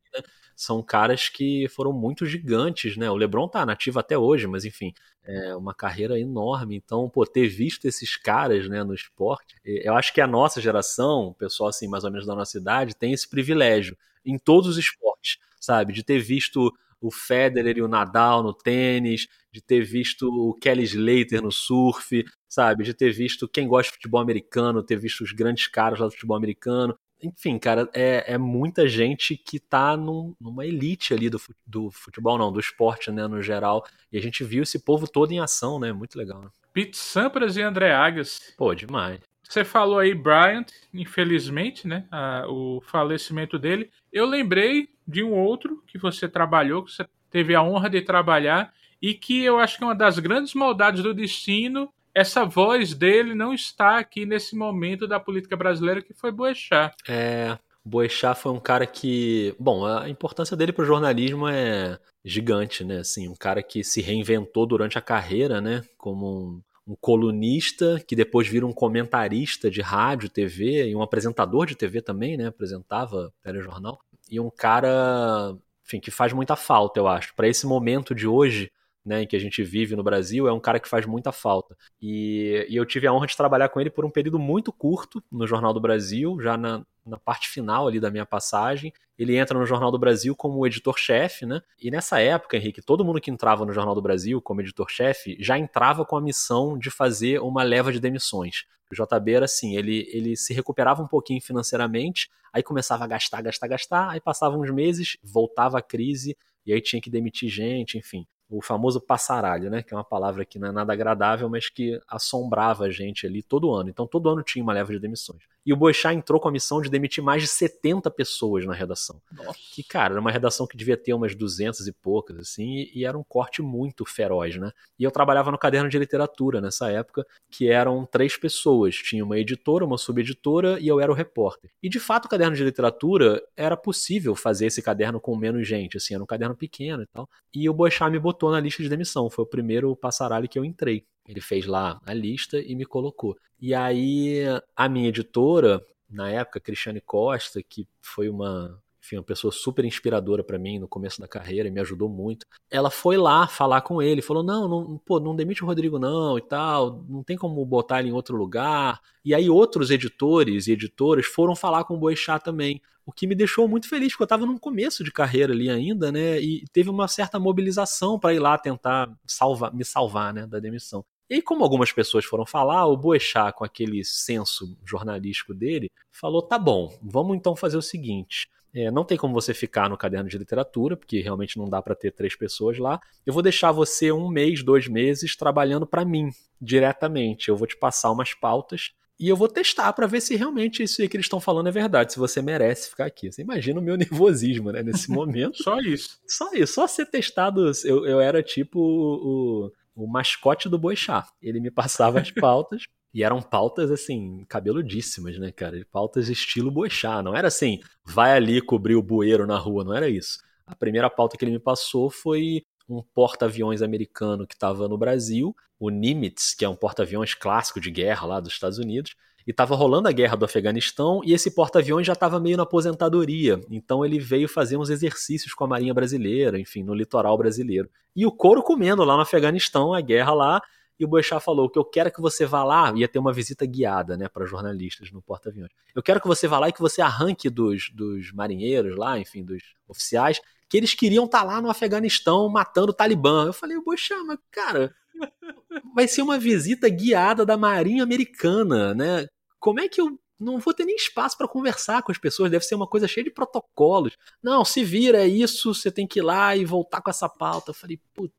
são caras que foram muito gigantes, né? O LeBron tá nativo até hoje, mas enfim, é uma carreira enorme. Então, pô, ter visto esses caras, né, no esporte, eu acho que a nossa geração, o pessoal assim, mais ou menos da nossa idade, tem esse privilégio em todos os esportes, sabe? De ter visto o Federer e o Nadal no tênis, de ter visto o Kelly Slater no surf, sabe? De ter visto quem gosta de futebol americano, ter visto os grandes caras lá do futebol americano, enfim, cara, é, é muita gente que tá num, numa elite ali do, do futebol, não, do esporte, né, no geral. E a gente viu esse povo todo em ação, né? Muito legal. Né? Pete Sampras e André Agassi. Pô, demais. Você falou aí Bryant, infelizmente, né? A, o falecimento dele. Eu lembrei de um outro que você trabalhou, que você teve a honra de trabalhar, e que eu acho que é uma das grandes maldades do destino essa voz dele não está aqui nesse momento da política brasileira que foi Boechat. É, Boechat foi um cara que, bom, a importância dele para o jornalismo é gigante, né? Assim, um cara que se reinventou durante a carreira, né? Como um, um colunista que depois vira um comentarista de rádio, TV e um apresentador de TV também, né? Apresentava telejornal e um cara, enfim, que faz muita falta, eu acho, para esse momento de hoje né, em que a gente vive no Brasil, é um cara que faz muita falta. E, e, eu tive a honra de trabalhar com ele por um período muito curto no Jornal do Brasil, já na, na parte final ali da minha passagem. Ele entra no Jornal do Brasil como editor-chefe, né? E nessa época, Henrique, todo mundo que entrava no Jornal do Brasil como editor-chefe já entrava com a missão de fazer uma leva de demissões. O JB era assim, ele, ele se recuperava um pouquinho financeiramente, aí começava a gastar, gastar, gastar, aí passavam uns meses, voltava a crise, e aí tinha que demitir gente, enfim o famoso passaralho, né? Que é uma palavra que não é nada agradável, mas que assombrava a gente ali todo ano. Então todo ano tinha uma leva de demissões. E o Boechat entrou com a missão de demitir mais de 70 pessoas na redação. Nossa. Que, cara, era uma redação que devia ter umas 200 e poucas, assim, e, e, era um corte muito feroz, né? E eu trabalhava no caderno de literatura nessa época, que eram três pessoas. Tinha uma editora, uma subeditora e eu era o repórter. E, de fato, o caderno de literatura era possível fazer esse caderno com menos gente, assim, era um caderno pequeno e tal. E o Boechat me botou na lista de demissão. Foi o primeiro passaralho que eu entrei. Ele fez lá a lista e me colocou. E aí a minha editora, na época, Cristiane Costa, que foi uma, enfim, uma pessoa super inspiradora para mim no começo da carreira, me ajudou muito. Ela foi lá falar com ele, falou: "Não, não, pô, não demite o Rodrigo não e tal, não tem como botar ele em outro lugar". E aí outros editores e editoras foram falar com o Boechat também, o que me deixou muito feliz, porque eu estava num começo de carreira ali ainda, né? E teve uma certa mobilização para ir lá tentar salvar, me salvar, né, da demissão. E aí, como algumas pessoas foram falar, o Boechat, com aquele senso jornalístico dele, falou: tá bom, vamos então fazer o seguinte. É, não tem como você ficar no caderno de literatura, porque realmente não dá para ter três pessoas lá. Eu vou deixar você um mês, dois meses trabalhando para mim diretamente. Eu vou te passar umas pautas e eu vou testar para ver se realmente isso aí que eles estão falando é verdade, se você merece ficar aqui. Você imagina o meu nervosismo, né, nesse momento. só isso. Só isso, só ser testado. Eu, eu era tipo o, o mascote do Boixá. Ele me passava as pautas. E eram pautas, assim, cabeludíssimas, né, cara? Pautas estilo Boixá. Não era assim, vai ali cobrir o bueiro na rua, não era isso. A primeira pauta que ele me passou foi um porta-aviões americano que estava no Brasil, o Nimitz, que é um porta-aviões clássico de guerra lá dos Estados Unidos, e estava rolando a guerra do Afeganistão e esse porta-aviões já estava meio na aposentadoria. Então ele veio fazer uns exercícios com a Marinha Brasileira, enfim, no litoral brasileiro. E o couro comendo lá no Afeganistão, a guerra lá. E o Boechat falou que eu quero que você vá lá, ia ter uma visita guiada, né, para jornalistas no porta-aviões. Eu quero que você vá lá e que você arranque dos, dos marinheiros lá, enfim, dos oficiais, que eles queriam estar tá lá no Afeganistão matando o Talibã. Eu falei, Boechat, mas cara, vai ser uma visita guiada da Marinha Americana, né? Como é que eu não vou ter nem espaço para conversar com as pessoas, deve ser uma coisa cheia de protocolos. Não, se vira, é isso, você tem que ir lá e voltar com essa pauta. Eu falei, puta,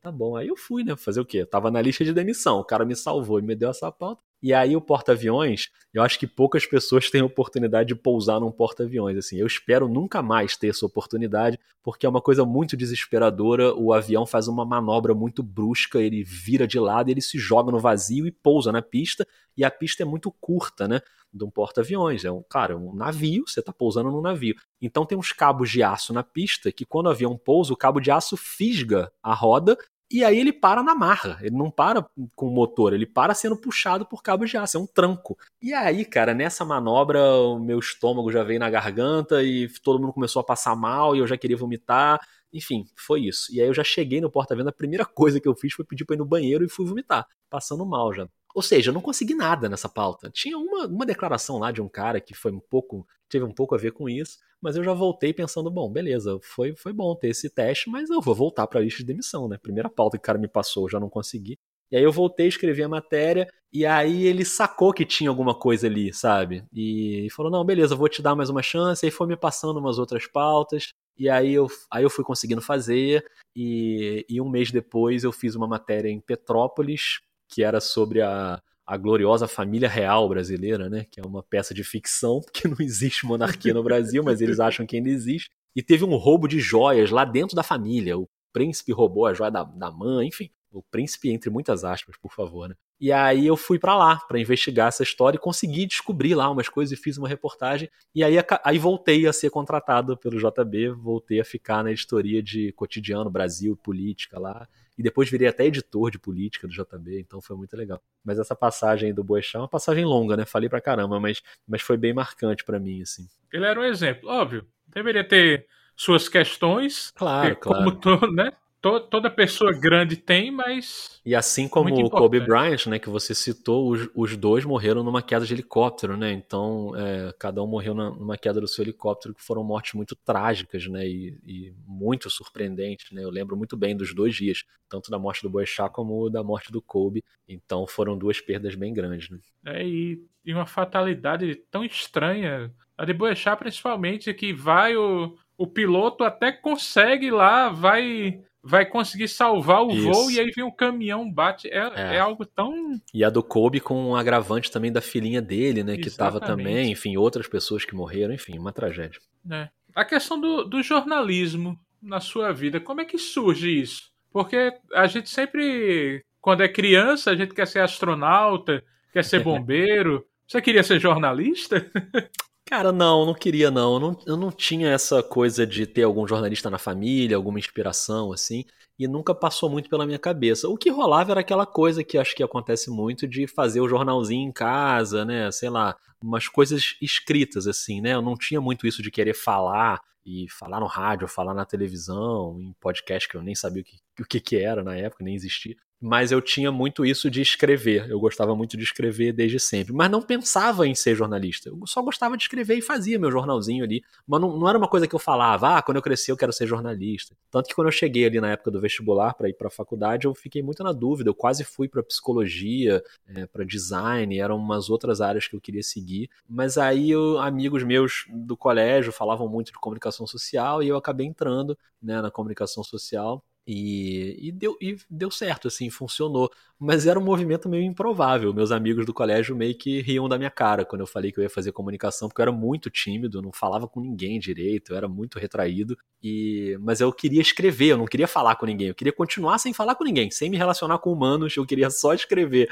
tá bom. Aí eu fui, né? Fazer o quê? Eu tava na lista de demissão, o cara me salvou e me deu essa pauta. E aí o porta-aviões, eu acho que poucas pessoas têm oportunidade de pousar num porta-aviões. Assim, eu espero nunca mais ter essa oportunidade, porque é uma coisa muito desesperadora. O avião faz uma manobra muito brusca, ele vira de lado, ele se joga no vazio e pousa na pista. E a pista é muito curta, né? De um porta-aviões. É um, cara, é um navio, você está pousando num navio. Então tem uns cabos de aço na pista que quando o avião pousa, o cabo de aço fisga a roda e aí ele para na marra, ele não para com o motor, ele para sendo puxado por cabo de aço, é um tranco. E aí, cara, nessa manobra o meu estômago já veio na garganta e todo mundo começou a passar mal e eu já queria vomitar. Enfim, foi isso. E aí eu já cheguei no porta-venda, a primeira coisa que eu fiz foi pedir para ir no banheiro e fui vomitar, passando mal já. Ou seja, eu não consegui nada nessa pauta. Tinha uma, uma declaração lá de um cara que foi um pouco, teve um pouco a ver com isso, mas eu já voltei pensando, bom, beleza, foi, foi bom ter esse teste, mas eu vou voltar para a lista de demissão, né? Primeira pauta que o cara me passou, eu já não consegui. E aí eu voltei, escrevi a matéria, e aí ele sacou que tinha alguma coisa ali, sabe? E falou: não, beleza, vou te dar mais uma chance. E foi me passando umas outras pautas. E aí eu, aí eu fui conseguindo fazer. E, e um mês depois eu fiz uma matéria em Petrópolis, que era sobre a, a gloriosa família real brasileira, né? Que é uma peça de ficção, porque não existe monarquia no Brasil, mas eles acham que ainda existe. E teve um roubo de joias lá dentro da família. O príncipe roubou a joia da, da mãe, enfim. O príncipe, entre muitas aspas, por favor, né? E aí eu fui para lá para investigar essa história e consegui descobrir lá umas coisas e fiz uma reportagem. E aí, aí voltei a ser contratado pelo JB, voltei a ficar na editoria de cotidiano, Brasil, política lá. E depois virei até editor de política do JB, então foi muito legal. Mas essa passagem do Boechat é uma passagem longa, né? Falei pra caramba, mas, mas foi bem marcante para mim, assim. Ele era um exemplo, óbvio. Deveria ter suas questões. Claro, claro. Como todo, né? Toda pessoa grande tem, mas. E assim como o Kobe Bryant, né, que você citou, os, os dois morreram numa queda de helicóptero, né? Então, é, cada um morreu na, numa queda do seu helicóptero, que foram mortes muito trágicas, né? E, e, muito surpreendentes, né? Eu lembro muito bem dos dois dias, tanto da morte do Boechat como da morte do Kobe. Então, foram duas perdas bem grandes, né? É, e, e uma fatalidade tão estranha. A de Boechat, principalmente, que vai o, o piloto até consegue lá, vai vai conseguir salvar o Isso. voo e aí vem um caminhão, bate. É, é. é, algo tão. E a do Kobe com um agravante também da filhinha dele, né? Exatamente. Que tava também, enfim, outras pessoas que morreram, enfim, uma tragédia. É. A questão do, do jornalismo na sua vida, como é que surge isso? Porque a gente sempre, quando é criança, a gente quer ser astronauta, quer ser bombeiro. Você queria ser jornalista? Cara, não, não queria não. Eu, não. eu não tinha essa coisa de ter algum jornalista na família, alguma inspiração, assim, e nunca passou muito pela minha cabeça. O que rolava era aquela coisa que acho que acontece muito de fazer o jornalzinho em casa, né? Sei lá, umas coisas escritas, assim, né? Eu não tinha muito isso de querer falar e falar no rádio, falar na televisão, em podcast que eu nem sabia o que, o que, que era na época, nem existia mas eu tinha muito isso de escrever. Eu gostava muito de escrever desde sempre, mas não pensava em ser jornalista. Eu só gostava de escrever e fazia meu jornalzinho ali, mas não, não era uma coisa que eu falava, ah, quando eu crescer eu quero ser jornalista. Tanto que quando eu cheguei ali na época do vestibular para ir para a faculdade, eu fiquei muito na dúvida. Eu quase fui para psicologia, é, para design, eram umas outras áreas que eu queria seguir, mas aí eu, amigos meus do colégio falavam muito de comunicação social e eu acabei entrando né, na comunicação social e, e, deu, e deu certo, assim, funcionou. Mas era um movimento meio improvável. Meus amigos do colégio meio que riam da minha cara quando eu falei que eu ia fazer comunicação, porque eu era muito tímido, não falava com ninguém direito, eu era muito retraído. E Mas eu queria escrever, eu não queria falar com ninguém, eu queria continuar sem falar com ninguém, sem me relacionar com humanos, eu queria só escrever.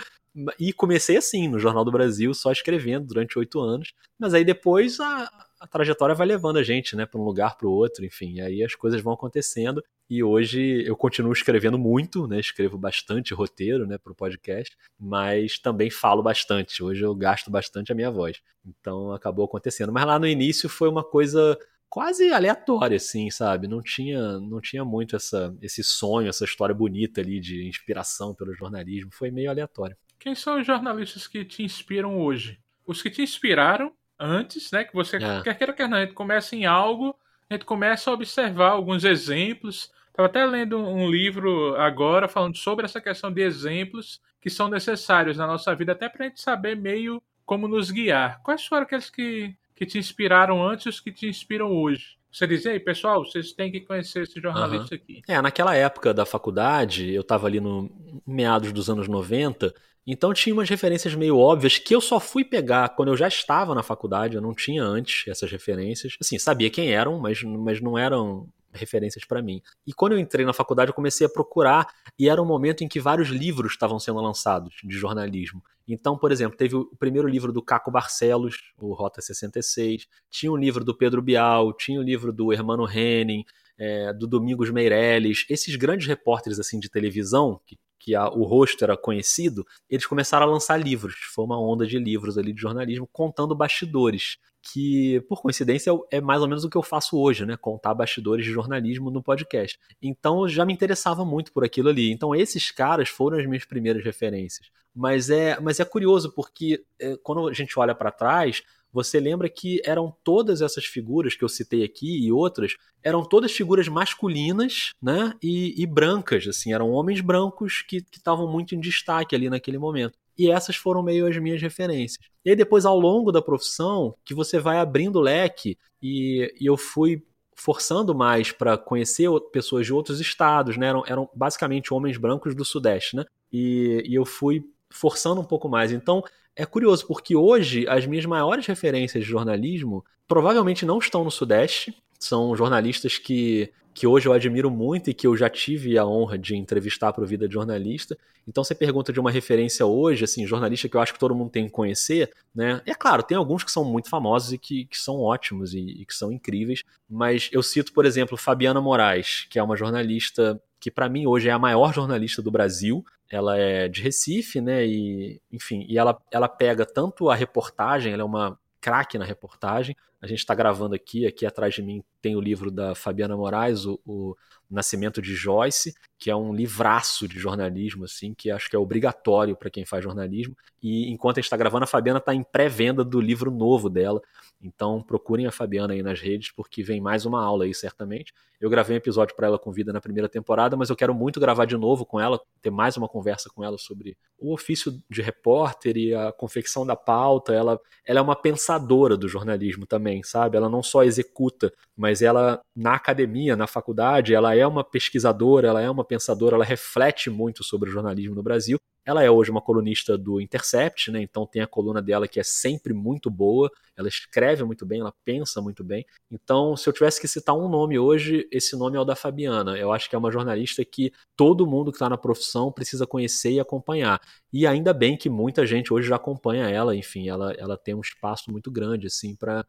E comecei assim, no Jornal do Brasil, só escrevendo durante oito anos. Mas aí depois a, a trajetória vai levando a gente, né, para um lugar para o outro, enfim, aí as coisas vão acontecendo. E hoje eu continuo escrevendo muito, né, escrevo bastante roteiro, né, para o podcast, mas também falo bastante. Hoje eu gasto bastante a minha voz. Então acabou acontecendo. Mas lá no início foi uma coisa quase aleatória, assim, sabe? Não tinha, não tinha muito essa, esse sonho, essa história bonita ali de inspiração pelo jornalismo. Foi meio aleatório. Quem são os jornalistas que te inspiram hoje? Os que te inspiraram antes, né? Que você, é. quer queira, quer não, a gente começa em algo, a gente começa a observar alguns exemplos. Estava até lendo um livro agora falando sobre essa questão de exemplos que são necessários na nossa vida, até para a gente saber meio como nos guiar. Quais foram aqueles que, que te inspiraram antes e os que te inspiram hoje? Você dizia aí, pessoal, vocês têm que conhecer esse jornalista uhum. aqui. É, naquela época da faculdade, eu estava ali no meados dos anos 90, então tinha umas referências meio óbvias que eu só fui pegar quando eu já estava na faculdade, eu não tinha antes essas referências. Assim, sabia quem eram, mas, mas não eram referências para mim. E quando eu entrei na faculdade, eu comecei a procurar e era um momento em que vários livros estavam sendo lançados de jornalismo. Então, por exemplo, teve o primeiro livro do Caco Barcelos, o Rota 66, tinha um livro do Pedro Bial, tinha o um livro do Hermano Henning, é, do Domingos Meirelles, esses grandes repórteres assim de televisão que que a, o rosto era conhecido, eles começaram a lançar livros. Foi uma onda de livros ali de jornalismo contando bastidores. Que, por coincidência, é mais ou menos o que eu faço hoje, né? Contar bastidores de jornalismo no podcast. Então, já me interessava muito por aquilo ali. Então, esses caras foram as minhas primeiras referências. Mas é, mas é curioso, porque é, quando a gente olha para trás, você lembra que eram todas essas figuras que eu citei aqui e outras, eram todas figuras masculinas, né? E, e brancas, assim, eram homens brancos que estavam muito em destaque ali naquele momento. E essas foram meio as minhas referências. E aí depois, ao longo da profissão, que você vai abrindo o leque, e, e eu fui forçando mais para conhecer pessoas de outros estados, né? Eram, eram basicamente homens brancos do Sudeste, né? E, e eu fui forçando um pouco mais. Então, é curioso, porque hoje as minhas maiores referências de jornalismo provavelmente não estão no Sudeste. São jornalistas que que hoje eu admiro muito e que eu já tive a honra de entrevistar para o Vida de Jornalista. Então você pergunta de uma referência hoje, assim, jornalista que eu acho que todo mundo tem que conhecer, né? É claro, tem alguns que são muito famosos e que, que são ótimos e, e que são incríveis, mas eu cito, por exemplo, Fabiana Moraes, que é uma jornalista que para mim hoje é a maior jornalista do Brasil. Ela é de Recife, né? E, enfim, e ela, ela pega tanto a reportagem, ela é uma craque na reportagem. A gente está gravando aqui, aqui atrás de mim tem o livro da Fabiana Moraes, o, o, Nascimento de Joyce, que é um livraço de jornalismo, assim, que acho que é obrigatório para quem faz jornalismo. E enquanto a gente está gravando, a Fabiana está em pré-venda do livro novo dela. Então procurem a Fabiana aí nas redes, porque vem mais uma aula aí, certamente. Eu gravei um episódio para ela com vida na primeira temporada, mas eu quero muito gravar de novo com ela, ter mais uma conversa com ela sobre o ofício de repórter e a confecção da pauta. Ela, ela é uma pensadora do jornalismo também, sabe? Ela não só executa, mas ela, na academia, na faculdade, ela é uma pesquisadora, ela é uma pensadora, ela reflete muito sobre o jornalismo no Brasil ela é hoje uma colunista do Intercept, né? Então tem a coluna dela que é sempre muito boa. Ela escreve muito bem, ela pensa muito bem. Então, se eu tivesse que citar um nome hoje, esse nome é o da Fabiana. Eu acho que é uma jornalista que todo mundo que está na profissão precisa conhecer e acompanhar. E ainda bem que muita gente hoje já acompanha ela. Enfim, ela, ela tem um espaço muito grande assim para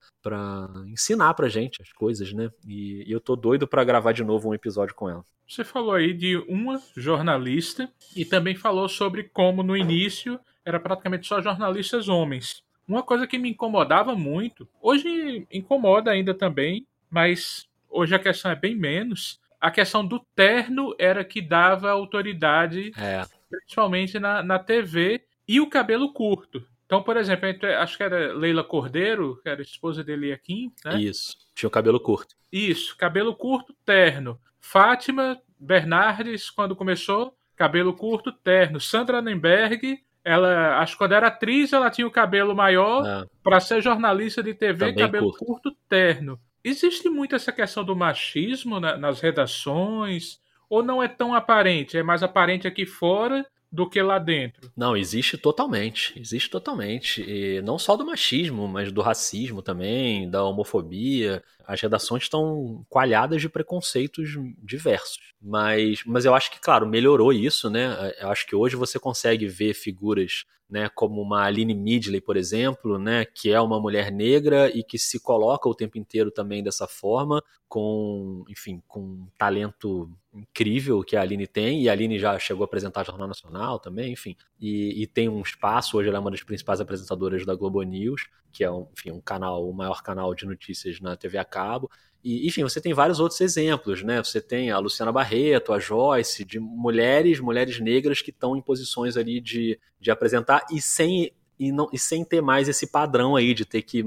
ensinar para gente as coisas, né? E, e eu tô doido para gravar de novo um episódio com ela. Você falou aí de uma jornalista e também falou sobre como no início era praticamente só jornalistas homens. Uma coisa que me incomodava muito, hoje incomoda ainda também, mas hoje a questão é bem menos. A questão do terno era que dava autoridade, é. principalmente na, na TV, e o cabelo curto. Então, por exemplo, acho que era Leila Cordeiro, que era esposa dele aqui, né? Isso, tinha o cabelo curto. Isso, cabelo curto, terno. Fátima Bernardes, quando começou, cabelo curto, terno. Sandra Nemberg, ela, acho que quando era atriz, ela tinha o cabelo maior. Ah. Para ser jornalista de TV, Também cabelo curto. curto, terno. Existe muito essa questão do machismo na, nas redações? Ou não é tão aparente? É mais aparente aqui fora do que lá dentro. Não, existe totalmente. Existe totalmente. E não só do machismo, mas do racismo também, da homofobia. As redações estão coalhadas de preconceitos diversos. Mas, mas eu acho que, claro, melhorou isso, né? Eu acho que hoje você consegue ver figuras né, como uma Aline Midley, por exemplo, né, que é uma mulher negra e que se coloca o tempo inteiro também dessa forma, com, enfim, com um talento incrível que a Aline tem, e a Aline já chegou a apresentar a Jornal Nacional também, enfim, e, e, tem um espaço, hoje ela é uma das principais apresentadoras da Globo News, que é um, enfim, um canal, o maior canal de notícias na TV a cabo, e, enfim, você tem vários outros exemplos, né? Você tem a Luciana Barreto, a Joyce, de mulheres, mulheres negras que estão em posições ali de, de apresentar e sem, e, não, e sem ter mais esse padrão aí de ter que,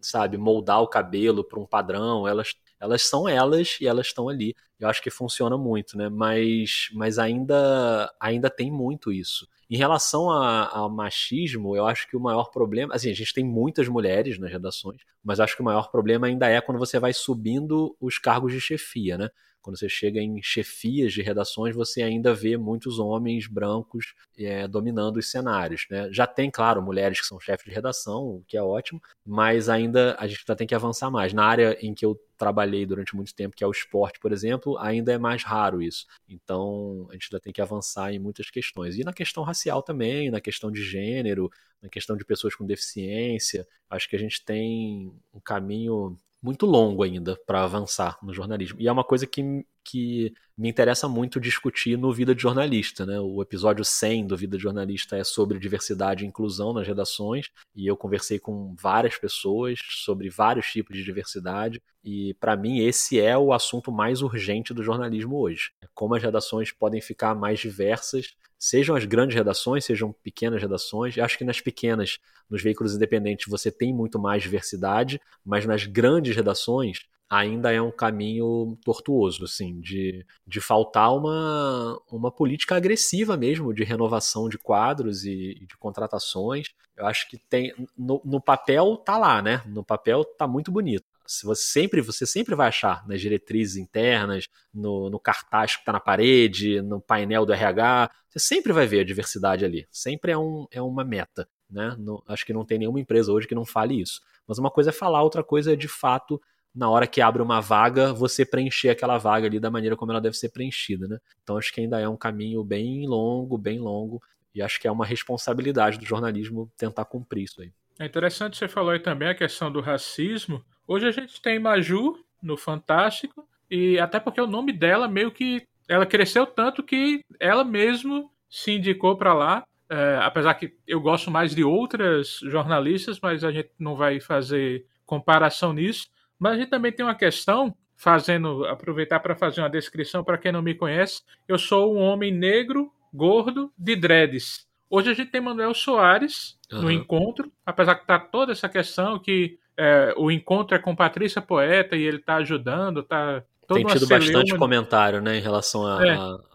sabe, moldar o cabelo para um padrão. Elas, elas são elas e elas estão ali. Eu acho que funciona muito, né? Mas, mas ainda, ainda tem muito isso. Em relação ao machismo, eu acho que o maior problema. Assim, a gente tem muitas mulheres nas redações, mas acho que o maior problema ainda é quando você vai subindo os cargos de chefia, né? Quando você chega em chefias de redações, você ainda vê muitos homens brancos é, dominando os cenários. Né? Já tem, claro, mulheres que são chefes de redação, o que é ótimo, mas ainda a gente ainda tem que avançar mais. Na área em que eu trabalhei durante muito tempo, que é o esporte, por exemplo, ainda é mais raro isso. Então, a gente ainda tem que avançar em muitas questões. E na questão racial também, na questão de gênero, na questão de pessoas com deficiência, acho que a gente tem um caminho muito longo ainda para avançar no jornalismo. E é uma coisa que, que me interessa muito discutir no Vida de Jornalista. Né? O episódio 100 do Vida de Jornalista é sobre diversidade e inclusão nas redações, e eu conversei com várias pessoas sobre vários tipos de diversidade, e para mim esse é o assunto mais urgente do jornalismo hoje. Como as redações podem ficar mais diversas, sejam as grandes redações, sejam pequenas redações. Acho que nas pequenas, nos veículos independentes, você tem muito mais diversidade, mas nas grandes redações ainda é um caminho tortuoso, assim, de, de faltar uma, uma política agressiva mesmo de renovação de quadros e, e de contratações. Eu acho que tem no, no, papel tá lá, né? No papel tá muito bonito. Se você sempre você sempre vai achar nas diretrizes internas, no, no cartaz que está na parede, no painel do RH, você sempre vai ver a diversidade ali. Sempre é, um, é uma meta. Né? Acho que não tem nenhuma empresa hoje que não fale isso. Mas uma coisa é falar, outra coisa é de fato na hora que abre uma vaga, você preencher aquela vaga ali da maneira como ela deve ser preenchida, né? Então acho que ainda é um caminho bem longo, bem longo, e acho que é uma responsabilidade do jornalismo tentar cumprir isso aí. É interessante você falou aí também a questão do racismo. Hoje a gente tem Maju no Fantástico, e até porque o nome dela meio que ela cresceu tanto que ela mesmo se indicou para lá. É, apesar que eu gosto mais de outras jornalistas, mas a gente não vai fazer comparação nisso. Mas a gente também tem uma questão, fazendo, aproveitar para fazer uma descrição para quem não me conhece. Eu sou um homem negro, gordo, de dreads. Hoje a gente tem Manuel Soares uhum. no encontro, apesar que tá toda essa questão que é, o encontro é com Patrícia Poeta e ele está ajudando, tá tem tido bastante comentário, né, em relação à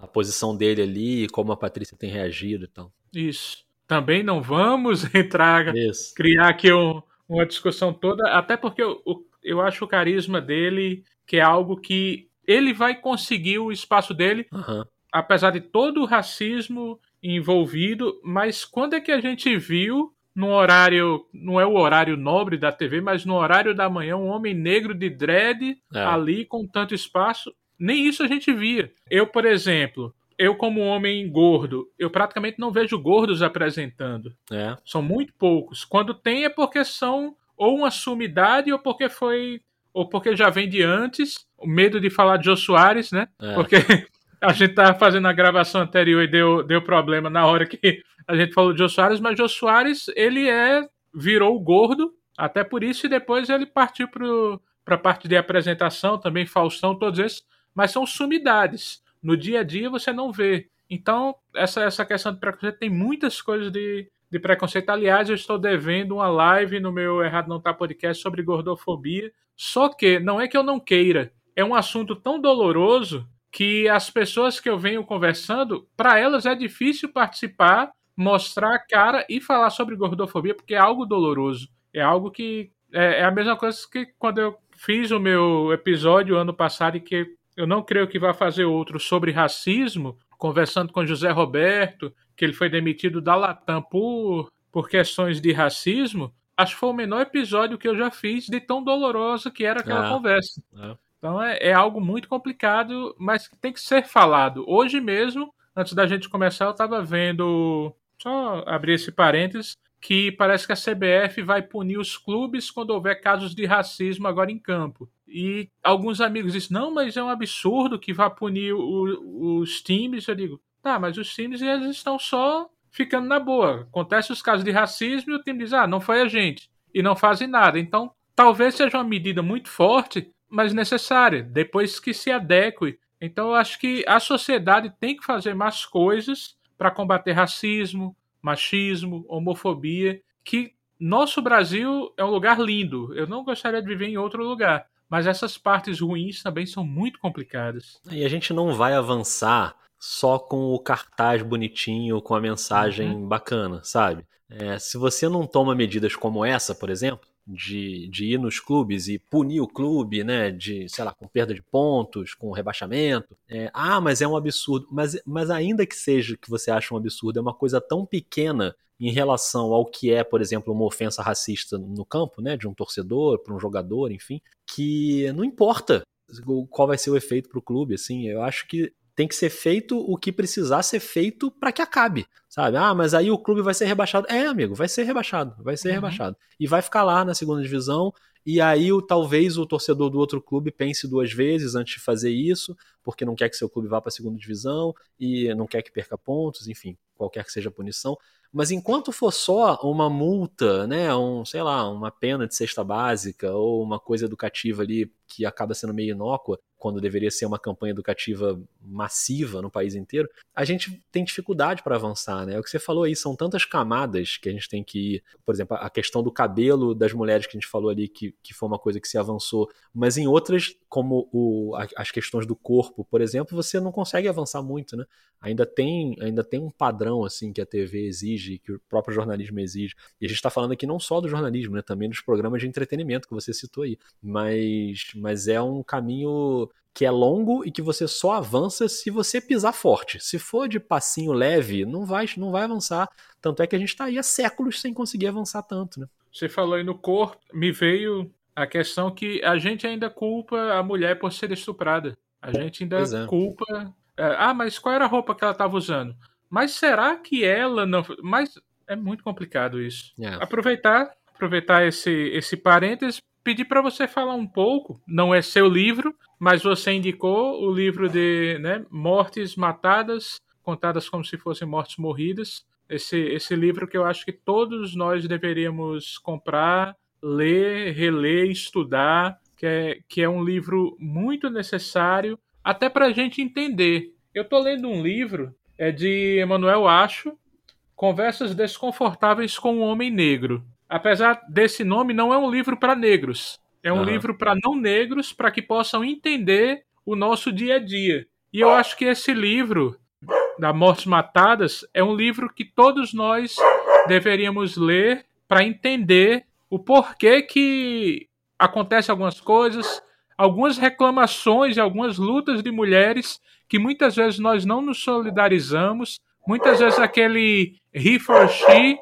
é. posição dele ali e como a Patrícia tem reagido e tal. Isso. Também não vamos entrar, Isso. criar aqui um, uma discussão toda, até porque o, eu acho o carisma dele que é algo que ele vai conseguir o espaço dele, uhum. apesar de todo o racismo envolvido. Mas quando é que a gente viu no horário, não é o horário nobre da TV, mas no horário da manhã, um homem negro de dread é. ali com tanto espaço? Nem isso a gente via. Eu, por exemplo, eu como homem gordo, eu praticamente não vejo gordos apresentando. É. São muito poucos. Quando tem é porque são ou uma sumidade ou porque foi ou porque já vem de antes, o medo de falar de Jô Soares, né? É. Porque a gente tava fazendo a gravação anterior e deu, deu problema na hora que a gente falou de Jô Soares, mas Jô Soares, ele é virou gordo, até por isso e depois ele partiu para a parte de apresentação, também Faustão, todos esses, mas são sumidades. No dia a dia você não vê. Então, essa, essa questão de preconceito tem muitas coisas de, de preconceito. Aliás, eu estou devendo uma live no meu Errado Não Tá podcast sobre gordofobia. Só que não é que eu não queira, é um assunto tão doloroso que as pessoas que eu venho conversando, para elas é difícil participar, mostrar a cara e falar sobre gordofobia, porque é algo doloroso. É algo que é, é a mesma coisa que quando eu fiz o meu episódio ano passado e que eu não creio que vá fazer outro sobre racismo, conversando com José Roberto que ele foi demitido da Latam por, por questões de racismo, acho que foi o menor episódio que eu já fiz de tão dolorosa que era aquela é, conversa. É. Então é, é, algo muito complicado, mas que tem que ser falado. Hoje mesmo, antes da gente começar, eu estava vendo, só abrir esse parênteses, que parece que a CBF vai punir os clubes quando houver casos de racismo agora em campo. E alguns amigos dizem, não, mas é um absurdo que vá punir o, os times. Eu digo, Tá, mas os times eles estão só ficando na boa. Acontece os casos de racismo e o time diz: ah, não foi a gente. E não fazem nada. Então, talvez seja uma medida muito forte, mas necessária, depois que se adeque. Então, eu acho que a sociedade tem que fazer mais coisas para combater racismo, machismo, homofobia, que nosso Brasil é um lugar lindo. Eu não gostaria de viver em outro lugar. Mas essas partes ruins também são muito complicadas. E a gente não vai avançar só com o cartaz bonitinho, com a mensagem uhum. bacana, sabe? É, se você não toma medidas como essa, por exemplo, de, de ir nos clubes e punir o clube, né, de, sei lá, com perda de pontos, com rebaixamento, é, ah, mas é um absurdo. Mas, mas ainda que seja que você acha um absurdo, é uma coisa tão pequena em relação ao que é, por exemplo, uma ofensa racista no campo, né, de um torcedor, para um jogador, enfim, que não importa qual vai ser o efeito para o clube, assim, eu acho que tem que ser feito o que precisar ser feito para que acabe. sabe? Ah, mas aí o clube vai ser rebaixado. É, amigo, vai ser rebaixado, vai ser uhum. rebaixado. E vai ficar lá na segunda divisão. E aí o, talvez o torcedor do outro clube pense duas vezes antes de fazer isso, porque não quer que seu clube vá para a segunda divisão e não quer que perca pontos, enfim, qualquer que seja a punição. Mas enquanto for só uma multa, né, um, sei lá, uma pena de cesta básica ou uma coisa educativa ali que acaba sendo meio inócua, quando deveria ser uma campanha educativa massiva no país inteiro, a gente tem dificuldade para avançar, né? O que você falou aí são tantas camadas que a gente tem que ir. Por exemplo, a questão do cabelo das mulheres que a gente falou ali, que, que foi uma coisa que se avançou, mas em outras, como o, as questões do corpo, por exemplo, você não consegue avançar muito, né? Ainda tem, ainda tem um padrão assim que a TV exige, que o próprio jornalismo exige. E a gente está falando aqui não só do jornalismo, né? Também dos programas de entretenimento que você citou aí. Mas, mas é um caminho que é longo e que você só avança se você pisar forte. Se for de passinho leve, não vai, não vai avançar. Tanto é que a gente está aí há séculos sem conseguir avançar tanto, né? Você falou aí no corpo, me veio a questão que a gente ainda culpa a mulher por ser estuprada. A gente ainda é. culpa. É, ah, mas qual era a roupa que ela estava usando? Mas será que ela não. Mas é muito complicado isso. Yeah. É. Aproveitar, aproveitar esse, esse parênteses pedir para você falar um pouco, não é seu livro, mas você indicou o livro de né, Mortes Matadas, contadas como se fossem mortes morridas. Esse, esse livro que eu acho que todos nós deveríamos comprar, ler, reler, estudar, que é, que é um livro muito necessário, até para a gente entender. Eu estou lendo um livro, é de Emanuel Acho, Conversas Desconfortáveis com o Homem Negro apesar desse nome, não é um livro para negros. É um uhum. livro para não negros, para que possam entender o nosso dia a dia. E eu acho que esse livro, da Mortes Matadas, é um livro que todos nós deveríamos ler para entender o porquê que acontecem algumas coisas, algumas reclamações e algumas lutas de mulheres que muitas vezes nós não nos solidarizamos, muitas vezes aquele he for she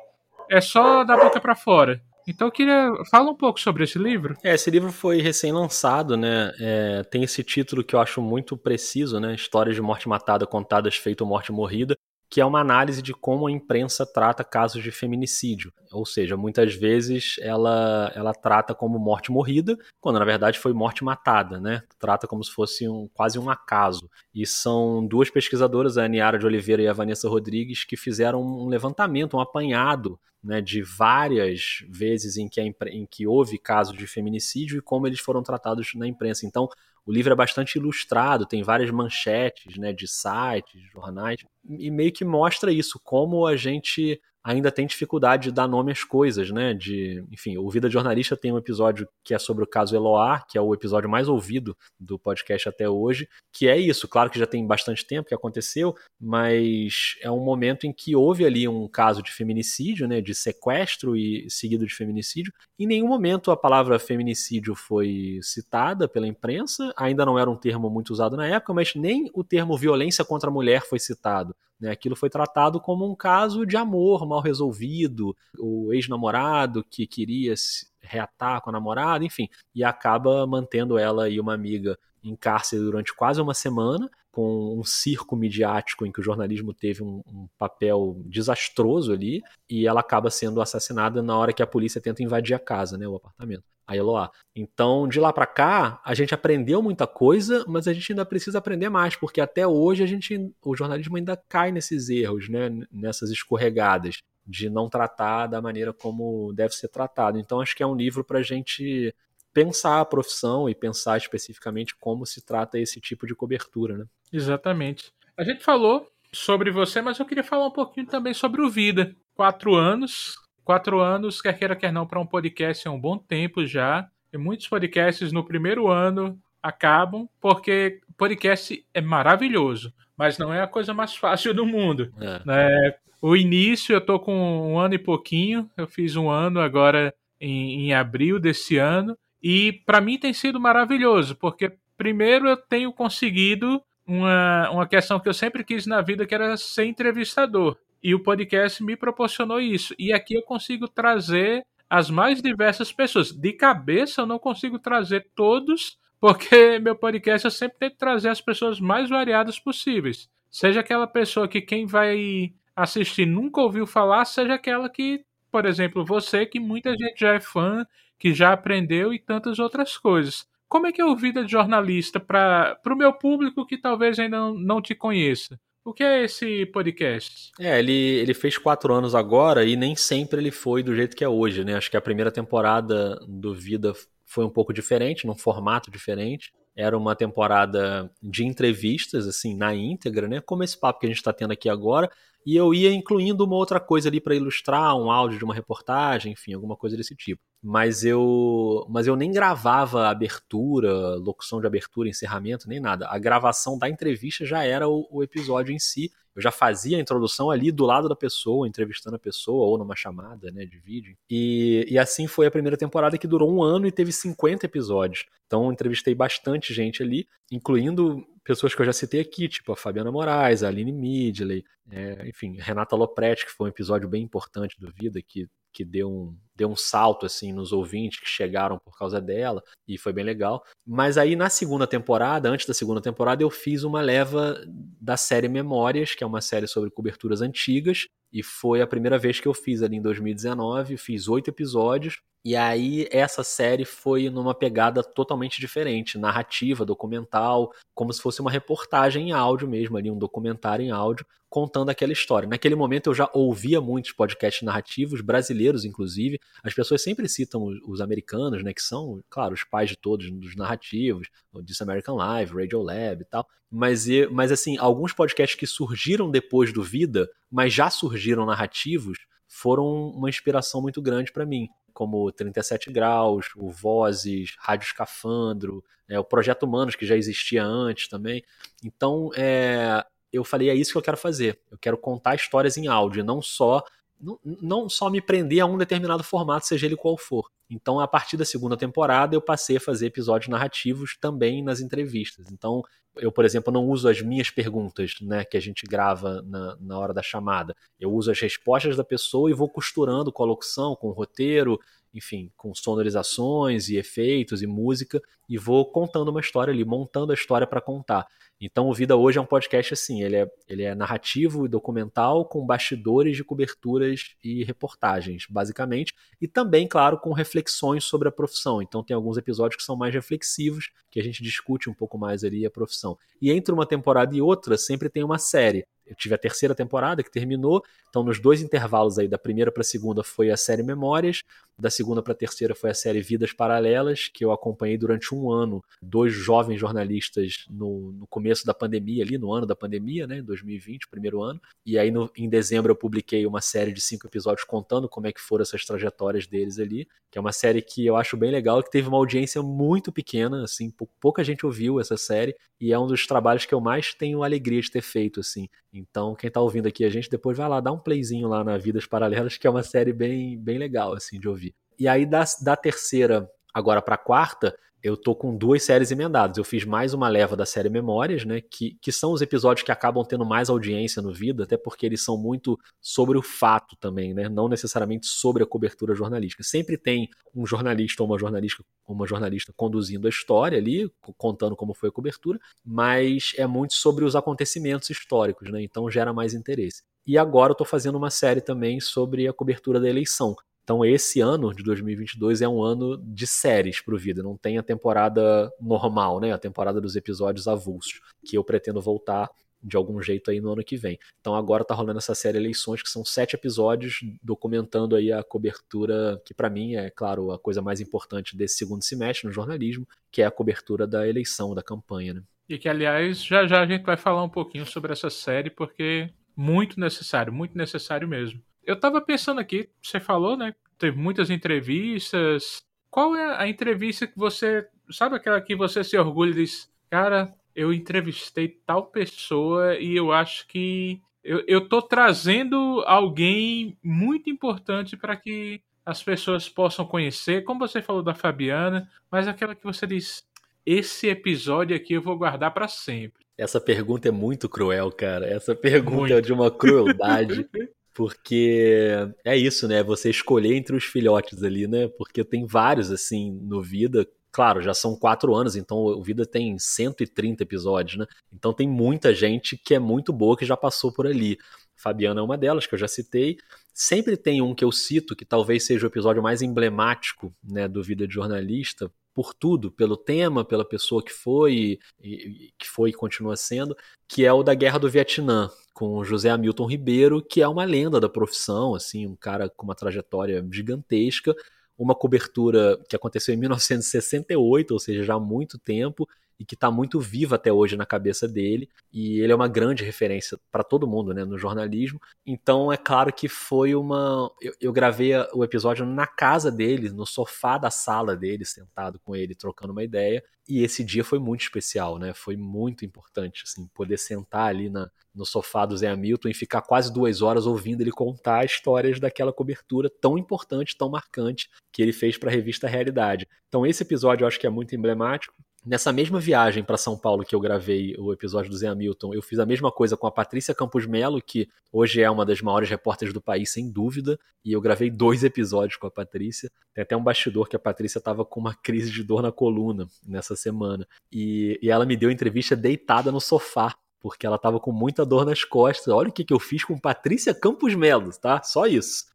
é só da boca para fora. Então eu queria fala um pouco sobre esse livro. É, esse livro foi recém-lançado, né? É, tem esse título que eu acho muito preciso, né? Histórias de morte matada contadas feito morte morrida que é uma análise de como a imprensa trata casos de feminicídio. Ou seja, muitas vezes ela, ela trata como morte morrida, quando na verdade foi morte matada, né? Trata como se fosse um, quase um acaso. E são duas pesquisadoras, a Aniara de Oliveira e a Vanessa Rodrigues, que fizeram um levantamento, um apanhado né, de várias vezes em que, a, em que houve casos de feminicídio e como eles foram tratados na imprensa. Então, o livro é bastante ilustrado, tem várias manchetes né, de sites, jornais, e meio que mostra isso, como a gente ainda tem dificuldade de dar nome às coisas, né? De, enfim, o Vida de Jornalista tem um episódio que é sobre o caso Eloá, que é o episódio mais ouvido do podcast até hoje, que é isso. Claro que já tem bastante tempo que aconteceu, mas é um momento em que houve ali um caso de feminicídio, né? De sequestro e seguido de feminicídio. Em nenhum momento a palavra feminicídio foi citada pela imprensa, ainda não era um termo muito usado na época, mas nem o termo violência contra a mulher foi citado. Né? Aquilo foi tratado como um caso de amor mal resolvido, o ex-namorado que queria se reatar com a namorada, enfim, e acaba mantendo ela e uma amiga em cárcere durante quase uma semana, com um circo midiático em que o jornalismo teve um, um, papel desastroso ali, e ela acaba sendo assassinada na hora que a polícia tenta invadir a casa, né, o apartamento a Eloá. Então, de lá para cá, a gente aprendeu muita coisa, mas a gente ainda precisa aprender mais, porque até hoje a gente, o jornalismo ainda cai nesses erros, né, nessas escorregadas de não tratar da maneira como deve ser tratado. Então, acho que é um livro para a gente pensar a profissão e pensar especificamente como se trata esse tipo de cobertura, né? Exatamente. A gente falou sobre você, mas eu queria falar um pouquinho também sobre o Vida. Quatro anos, Quatro anos, quer queira, quer não, para um podcast é um bom tempo já. E muitos podcasts no primeiro ano acabam, porque podcast é maravilhoso, mas não é a coisa mais fácil do mundo. É. Né? O início, eu tô com um ano e pouquinho, eu fiz um ano agora em, em abril desse ano, e para mim tem sido maravilhoso, porque primeiro eu tenho conseguido uma, uma questão que eu sempre quis na vida, que era ser entrevistador. E o podcast me proporcionou isso. E aqui eu consigo trazer as mais diversas pessoas. De cabeça eu não consigo trazer todos, porque meu podcast eu sempre tento trazer as pessoas mais variadas possíveis. Seja aquela pessoa que quem vai assistir nunca ouviu falar seja aquela que, por exemplo, você, que muita gente já é fã, que já aprendeu e tantas outras coisas. Como é que é o vida de jornalista para o meu público que talvez ainda não, não te conheça? O que é esse podcast? É, ele, ele fez quatro anos agora e nem sempre ele foi do jeito que é hoje, né? Acho que a primeira temporada do Vida foi um pouco diferente, num formato diferente. Era uma temporada de entrevistas, assim, na íntegra, né? Como esse papo que a gente está tendo aqui agora. E eu ia incluindo uma outra coisa ali para ilustrar, um áudio de uma reportagem, enfim, alguma coisa desse tipo. Mas eu, mas eu nem gravava abertura, locução de abertura, encerramento, nem nada. A gravação da entrevista já era o, o episódio em si. Eu já fazia a introdução ali do lado da pessoa, entrevistando a pessoa, ou numa chamada né, de vídeo. E, e assim foi a primeira temporada que durou um ano e teve 50 episódios. Então entrevistei bastante gente ali, incluindo pessoas que eu já citei aqui, tipo a Fabiana Moraes, a Aline Midley, é, enfim, Renata Lopretti, que foi um episódio bem importante do Vida, que, que deu, um, deu um salto assim nos ouvintes que chegaram por causa dela, e foi bem legal. Mas aí na segunda temporada, antes da segunda temporada, eu fiz uma leva da série Memórias, que é uma série sobre coberturas antigas, e foi a primeira vez que eu fiz ali em 2019, fiz oito episódios, e aí essa série foi numa pegada totalmente diferente, narrativa, documental, como se fosse uma reportagem em áudio mesmo, ali um documentário em áudio contando aquela história. Naquele momento eu já ouvia muitos podcasts narrativos brasileiros inclusive. As pessoas sempre citam os americanos, né, que são, claro, os pais de todos dos narrativos, o This American Live, Radio Lab e tal. Mas, mas assim, alguns podcasts que surgiram depois do Vida, mas já surgiram narrativos, foram uma inspiração muito grande para mim como 37 Graus, o Vozes, Rádio Escafandro, é, o Projeto Humanos, que já existia antes também. Então, é, eu falei, é isso que eu quero fazer. Eu quero contar histórias em áudio, não só não, não só me prender a um determinado formato, seja ele qual for. Então, a partir da segunda temporada, eu passei a fazer episódios narrativos também nas entrevistas. Então, eu, por exemplo, não uso as minhas perguntas, né, que a gente grava na, na hora da chamada. Eu uso as respostas da pessoa e vou costurando com a locução, com o roteiro, enfim, com sonorizações e efeitos e música, e vou contando uma história ali, montando a história para contar. Então, o Vida Hoje é um podcast assim, ele é, ele é narrativo e documental com bastidores de coberturas e reportagens, basicamente, e também, claro, com reflexões sobre a profissão. Então, tem alguns episódios que são mais reflexivos, que a gente discute um pouco mais ali a profissão. E entre uma temporada e outra, sempre tem uma série eu tive a terceira temporada que terminou, então nos dois intervalos aí da primeira para a segunda foi a série Memórias, da segunda para a terceira foi a série Vidas Paralelas, que eu acompanhei durante um ano, dois jovens jornalistas no, no começo da pandemia ali, no ano da pandemia, né, 2020, primeiro ano, e aí no, em dezembro eu publiquei uma série de cinco episódios contando como é que foram essas trajetórias deles ali, que é uma série que eu acho bem legal, que teve uma audiência muito pequena, assim, pouca gente ouviu essa série, e é um dos trabalhos que eu mais tenho alegria de ter feito, assim, então, quem tá ouvindo aqui a gente, depois vai lá, dá um playzinho lá na Vidas Paralelas, que é uma série bem, bem legal, assim, de ouvir. E aí, da, da terceira agora pra quarta, eu tô com duas séries emendadas. Eu fiz mais uma leva da série Memórias, né? Que, que são os episódios que acabam tendo mais audiência no Vida, até porque eles são muito sobre o fato também, né? Não necessariamente sobre a cobertura jornalística. Sempre tem um jornalista ou uma jornalista, uma jornalista conduzindo a história ali, contando como foi a cobertura, mas é muito sobre os acontecimentos históricos, né? Então gera mais interesse. E agora eu tô fazendo uma série também sobre a cobertura da eleição. Então, esse ano de 2022 é um ano de séries para o Vida. Não tem a temporada normal, né? A temporada dos episódios avulsos, que eu pretendo voltar de algum jeito aí no ano que vem. Então agora tá rolando essa série Eleições, que são sete episódios documentando aí a cobertura, que para mim é, claro, a coisa mais importante desse segundo semestre no jornalismo, que é a cobertura da eleição, da campanha, né? E que, aliás, já já a gente vai falar um pouquinho sobre essa série, porque muito necessário, muito necessário mesmo. Eu tava pensando aqui, você falou, né? Teve muitas entrevistas. Qual é a entrevista que você. Sabe aquela que você se orgulha e diz, cara, eu entrevistei tal pessoa e eu acho que eu, eu tô trazendo alguém muito importante para que as pessoas possam conhecer, como você falou da Fabiana, mas aquela que você diz, esse episódio aqui eu vou guardar para sempre. Essa pergunta é muito cruel, cara. Essa pergunta muito. é de uma crueldade. Porque é isso, né? Você escolher entre os filhotes ali, né? Porque tem vários, assim, no Vida. Claro, já são quatro anos, então o Vida tem 130 episódios, né? Então tem muita gente que é muito boa que já passou por ali. Fabiana é uma delas, que eu já citei. Sempre tem um que eu cito, que talvez seja o episódio mais emblemático né, do Vida de Jornalista, por tudo, pelo tema, pela pessoa que foi e, que foi e continua sendo, que é o da Guerra do Vietnã, com José Hamilton Ribeiro, que é uma lenda da profissão, assim, um cara com uma trajetória gigantesca, uma cobertura que aconteceu em 1968, ou seja, já há muito tempo, e que está muito viva até hoje na cabeça dele. E ele é uma grande referência para todo mundo né, no jornalismo. Então é claro que foi uma. Eu, eu, gravei o episódio na casa dele, no sofá da sala dele, sentado com ele, trocando uma ideia. E esse dia foi muito especial, né? Foi muito importante, assim, poder sentar ali na, no sofá do Zé Hamilton e ficar quase duas horas ouvindo ele contar histórias daquela cobertura tão importante, tão marcante que ele fez para a revista Realidade. Então esse episódio eu acho que é muito emblemático. Nessa mesma viagem para São Paulo que eu gravei o episódio do Zé Hamilton, eu fiz a mesma coisa com a Patrícia Campos Melo, que hoje é uma das maiores repórteres do país, sem dúvida, e eu gravei dois episódios com a Patrícia. Tem até um bastidor que a Patrícia estava com uma crise de dor na coluna nessa semana. E, e ela me deu entrevista deitada no sofá, porque ela estava com muita dor nas costas. Olha o que, que eu fiz com Patrícia Campos Melo, tá? Só isso.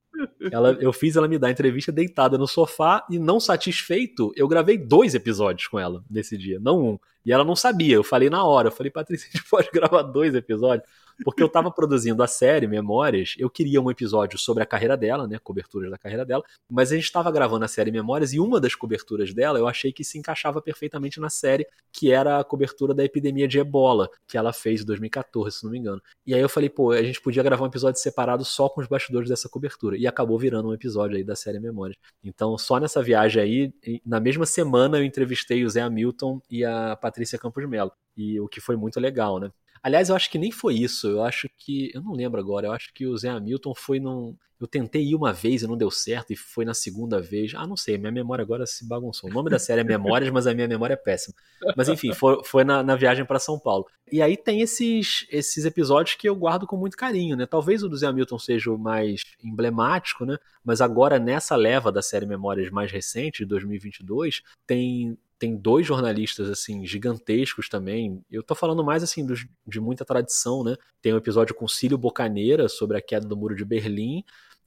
Ela, eu fiz ela me dar entrevista deitada no sofá e não satisfeito, eu gravei dois episódios com ela nesse dia, não um. E ela não sabia, eu falei na hora, eu falei, Patrícia, a gente pode gravar dois episódios? Porque eu estava produzindo a série Memórias, eu queria um episódio sobre a carreira dela, né, coberturas da carreira dela, mas a gente estava gravando a série Memórias e uma das coberturas dela eu achei que se encaixava perfeitamente na série, que era a cobertura da epidemia de ebola, que ela fez em 2014, se não me engano. E aí eu falei, pô, a gente podia gravar um episódio separado só com os bastidores dessa cobertura. E acabou virando um episódio aí da série Memórias. Então, só nessa viagem aí, na mesma semana eu entrevistei o Zé Hamilton e a Patrícia Campos Melo. E o que foi muito legal, né? Aliás, eu acho que nem foi isso. Eu acho que. Eu não lembro agora. Eu acho que o Zé Hamilton foi num. Eu tentei ir uma vez e não deu certo, e foi na segunda vez. Ah, não sei, minha memória agora se bagunçou. O nome da série é Memórias, mas a minha memória é péssima. Mas enfim, foi, foi na, na viagem para São Paulo. E aí tem esses, esses episódios que eu guardo com muito carinho, né? Talvez o do Zé Hamilton seja o mais emblemático, né? Mas agora nessa leva da série Memórias mais recente, de 2022, tem tem dois jornalistas assim gigantescos também. Eu tô falando mais assim dos, de muita tradição, né? Tem um episódio com Cílio Bocaneira sobre a queda do Muro de Berlim,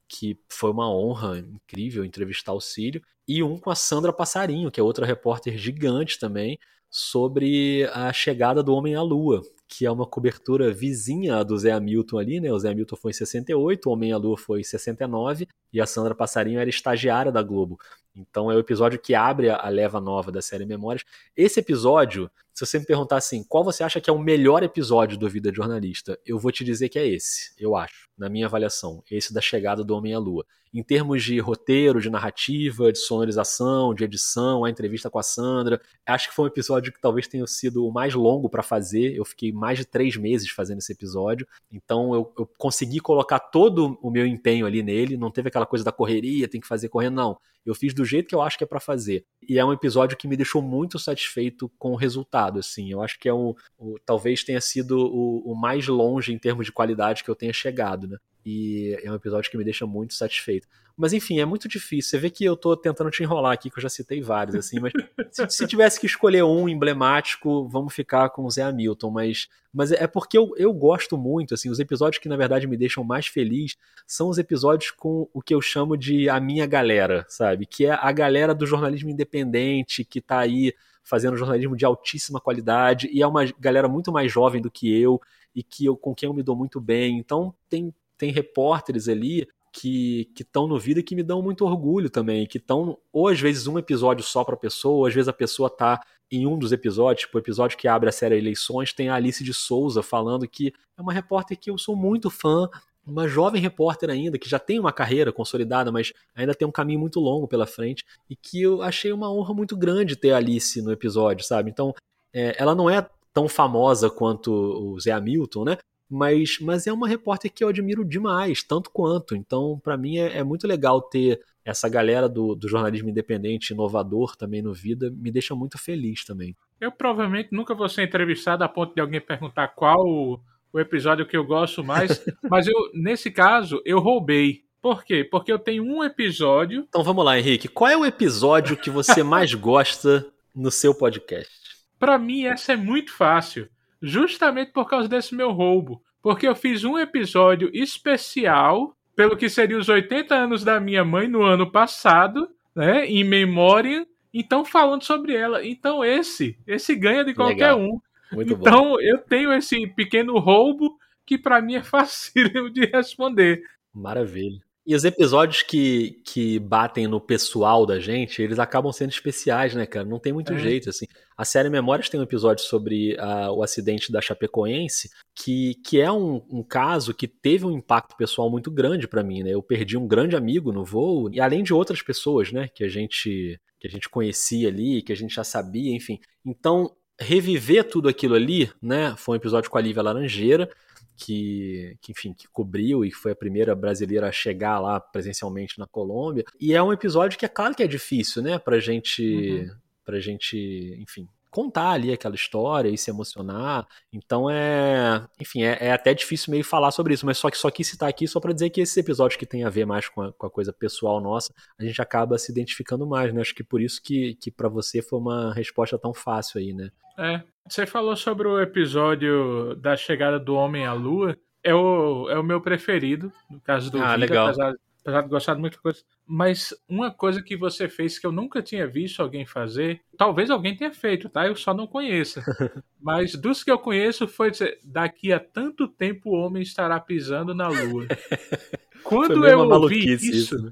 que foi uma honra incrível entrevistar o Cílio, e um com a Sandra Passarinho, que é outra repórter gigante também, sobre a chegada do homem à lua, que é uma cobertura vizinha do Zé Hamilton ali, né? O Zé Hamilton foi em 68, o Homem à Lua foi em 69 e a Sandra Passarinho era estagiária da Globo. Então é o episódio que abre a leva nova da série Memórias. Esse episódio, se você me perguntar assim, qual você acha que é o melhor episódio do Vida de Jornalista? Eu vou te dizer que é esse, eu acho, na minha avaliação, esse da chegada do Homem à Lua. Em termos de roteiro, de narrativa, de sonorização, de edição, a entrevista com a Sandra, acho que foi um episódio que talvez tenha sido o mais longo para fazer. Eu fiquei mais de três meses fazendo esse episódio, então eu, eu consegui colocar todo o meu empenho ali nele. Não teve aquela coisa da correria, tem que fazer correndo, não. Eu fiz do jeito que eu acho que é para fazer. E é um episódio que me deixou muito satisfeito com o resultado, assim. Eu acho que é o, o talvez tenha sido o, o, mais longe em termos de qualidade que eu tenha chegado, né? E é um episódio que me deixa muito satisfeito. Mas enfim, é muito difícil. Você vê que eu tô tentando te enrolar aqui, que eu já citei vários, assim, mas se, se, tivesse que escolher um emblemático, vamos ficar com o Zé Hamilton, mas, mas é porque eu, eu gosto muito, assim, os episódios que na verdade me deixam mais feliz são os episódios com o que eu chamo de a minha galera, sabe? Que é a galera do jornalismo independente, que tá aí fazendo jornalismo de altíssima qualidade, e é uma galera muito mais jovem do que eu, e que eu, com quem eu me dou muito bem. Então tem, tem repórteres ali que estão no vida e que me dão muito orgulho também, que estão, ou às vezes um episódio só para a pessoa, ou às vezes a pessoa tá em um dos episódios, tipo o episódio que abre a série Eleições, tem a Alice de Souza falando que é uma repórter que eu sou muito fã, uma jovem repórter ainda, que já tem uma carreira consolidada, mas ainda tem um caminho muito longo pela frente, e que eu achei uma honra muito grande ter a Alice no episódio, sabe? Então, é, ela não é tão famosa quanto o Zé Hamilton, né? Mas, mas é uma repórter que eu admiro demais, tanto quanto. Então, para mim, é, é, muito legal ter essa galera do, do jornalismo independente, inovador também no Vida, me deixa muito feliz também. Eu provavelmente nunca vou ser entrevistado a ponto de alguém perguntar qual o, o episódio que eu gosto mais, mas eu, nesse caso, eu roubei. Por quê? Porque eu tenho um episódio. Então vamos lá, Henrique. Qual é o episódio que você mais gosta no seu podcast? Para mim, essa é muito fácil justamente por causa desse meu roubo. porque eu fiz um episódio especial pelo que seria os 80 anos da minha mãe no ano passado, né? Em memória. Então, falando sobre ela. Então, esse, esse ganha de qualquer Legal. um. Muito então, bom. eu tenho esse pequeno roubo que para mim é fácil de responder. Maravilha. E os episódios que, que batem no pessoal da gente, eles acabam sendo especiais, né, cara? Não tem muito é. jeito, assim. A série Memórias tem um episódio sobre uh, o acidente da Chapecoense, que, que é um, um caso que teve um impacto pessoal muito grande para mim, né? Eu perdi um grande amigo no voo, e além de outras pessoas, né, que a gente que a gente conhecia ali, que a gente já sabia, enfim. Então, reviver tudo aquilo ali, né? Foi um episódio com a Lívia Laranjeira, que, que, enfim, que cobriu e foi a primeira brasileira a chegar lá presencialmente na Colômbia. E é um episódio que é claro que é difícil, né, pra gente, uhum. pra gente, enfim, contar ali aquela história e se emocionar. Então é, enfim, é, é, até difícil meio falar sobre isso, mas só que só quis citar aqui só para dizer que esses episódios que tem a ver mais com a, com a, coisa pessoal nossa, a gente acaba se identificando mais, né? Acho que por isso que, que para você foi uma resposta tão fácil aí, né? É. Você falou sobre o episódio da chegada do homem à lua. É o, é o meu preferido, no caso do ah, legal. apesar, apesar de gostar de muita coisa. Mas uma coisa que você fez que eu nunca tinha visto alguém fazer, talvez alguém tenha feito, tá? Eu só não conheço. Mas dos que eu conheço foi dizer, daqui a tanto tempo o homem estará pisando na lua. Quando eu ouvi isso, isso né?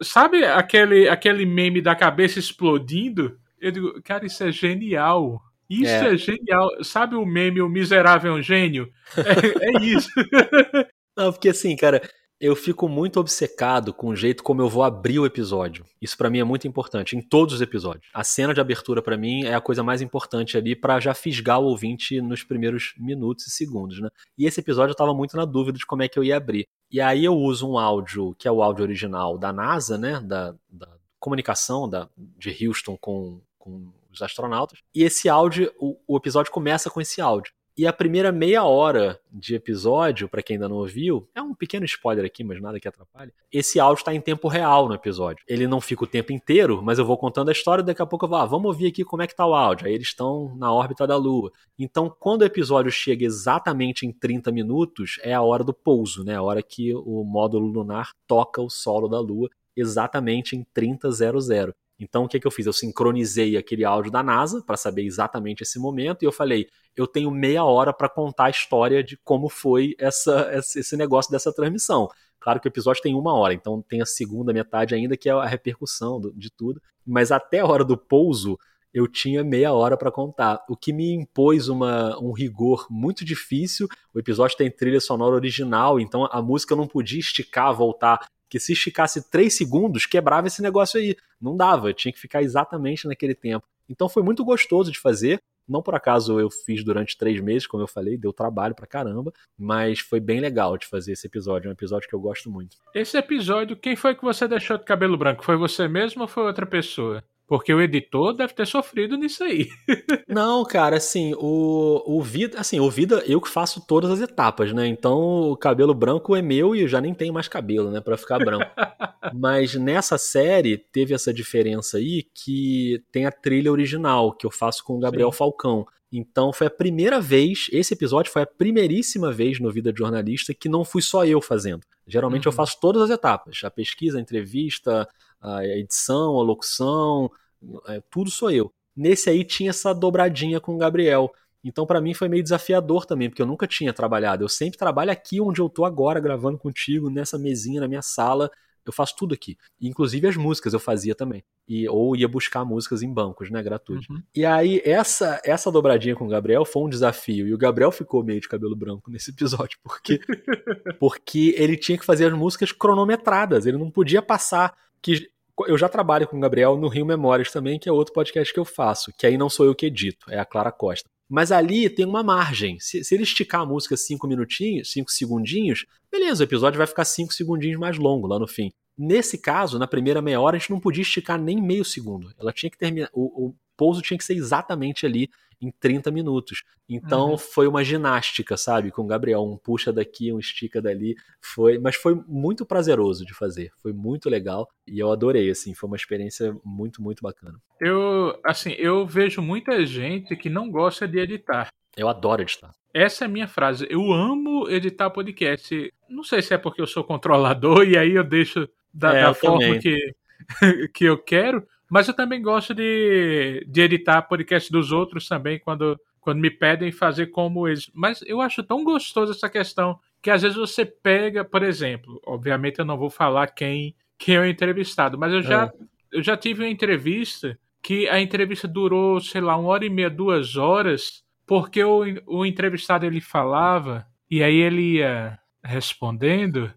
sabe aquele, aquele meme da cabeça explodindo? Eu digo, cara, isso é genial. Isso é. é. genial. Sabe o meme O Miserável é um Gênio? É, é isso. Não, porque assim, cara, eu fico muito obcecado com o jeito como eu vou abrir o episódio. Isso para mim é muito importante, em todos os episódios. A cena de abertura para mim é a coisa mais importante ali para já fisgar o ouvinte nos primeiros minutos e segundos, né? E esse episódio eu tava muito na dúvida de como é que eu ia abrir. E aí eu uso um áudio, que é o áudio original da NASA, né? Da, da comunicação da, de Houston com, com os astronautas. E esse áudio, o, o episódio começa com esse áudio. E a primeira meia hora de episódio, para quem ainda não ouviu, é um pequeno spoiler aqui, mas nada que atrapalhe. Esse áudio está em tempo real no episódio. Ele não fica o tempo inteiro, mas eu vou contando a história daqui a pouco eu vou, ah, vamos ouvir aqui como é que tá o áudio. Aí eles estão na órbita da Lua. Então, quando o episódio chega exatamente em 30 minutos, é a hora do pouso, né? A hora que o módulo lunar toca o solo da Lua, exatamente em 30.00. Então, o que, que eu fiz? Eu sincronizei aquele áudio da NASA para saber exatamente esse momento e eu falei: eu tenho meia hora para contar a história de como foi essa, esse negócio dessa transmissão. Claro que o episódio tem uma hora, então tem a segunda metade ainda, que é a repercussão de tudo. Mas até a hora do pouso, eu tinha meia hora para contar, o que me impôs uma, um rigor muito difícil. O episódio tem trilha sonora original, então a música não podia esticar, voltar que se esticasse três segundos, quebrava esse negócio aí. Não dava, tinha que ficar exatamente naquele tempo. Então foi muito gostoso de fazer. Não por acaso eu fiz durante três meses, como eu falei, deu trabalho pra caramba, mas foi bem legal de fazer esse episódio, é um episódio que eu gosto muito. Esse episódio, quem foi que você deixou de cabelo branco? Foi você mesmo ou foi outra pessoa? Porque o editor deve ter sofrido nisso aí. Não, cara, assim, o, o Vida, assim, o Vida eu que faço todas as etapas, né? Então o cabelo branco é meu e eu já nem tenho mais cabelo, né, para ficar branco. Mas nessa série teve essa diferença aí que tem a trilha original que eu faço com o Gabriel Sim. Falcão. Então foi a primeira vez, esse episódio foi a primeiríssima vez no Vida de Jornalista que não fui só eu fazendo. Geralmente uhum. eu faço todas as etapas, a pesquisa, a entrevista, a edição, a locução, é, tudo sou eu. Nesse aí tinha essa dobradinha com o Gabriel. Então para mim foi meio desafiador também, porque eu nunca tinha trabalhado. Eu sempre trabalho aqui onde eu tô agora gravando contigo, nessa mesinha na minha sala. Eu faço tudo aqui. Inclusive as músicas eu fazia também. E, ou ia buscar músicas em bancos, né? Gratuito. Uhum. E aí, essa, essa dobradinha com o Gabriel foi um desafio. E o Gabriel ficou meio de cabelo branco nesse episódio, porque, porque ele tinha que fazer as músicas cronometradas. Ele não podia passar. Que eu já trabalho com o Gabriel no Rio Memórias também, que é outro podcast que eu faço, que aí não sou eu que edito, é a Clara Costa. Mas ali tem uma margem. Se, se ele esticar a música cinco minutinhos, cinco segundinhos, beleza, o episódio vai ficar cinco segundinhos mais longo lá no fim. Nesse caso, na primeira meia hora, a gente não podia esticar nem meio segundo. Ela tinha que terminar. O, o pouso tinha que ser exatamente ali em 30 minutos. Então uhum. foi uma ginástica, sabe? Com o Gabriel, um puxa daqui, um estica dali. Foi, mas foi muito prazeroso de fazer. Foi muito legal e eu adorei, assim, foi uma experiência muito, muito bacana. Eu, assim, eu vejo muita gente que não gosta de editar. Eu adoro editar. Essa é a minha frase. Eu amo editar podcast. Não sei se é porque eu sou controlador e aí eu deixo da, é, da forma que, que eu quero, mas eu também gosto de, de editar podcast dos outros também, quando, quando me pedem fazer como eles. Mas eu acho tão gostoso essa questão que às vezes você pega, por exemplo, obviamente eu não vou falar quem, quem é o entrevistado, mas eu já, é. eu já tive uma entrevista que a entrevista durou, sei lá, uma hora e meia, duas horas, porque o, o entrevistado ele falava e aí ele ia respondendo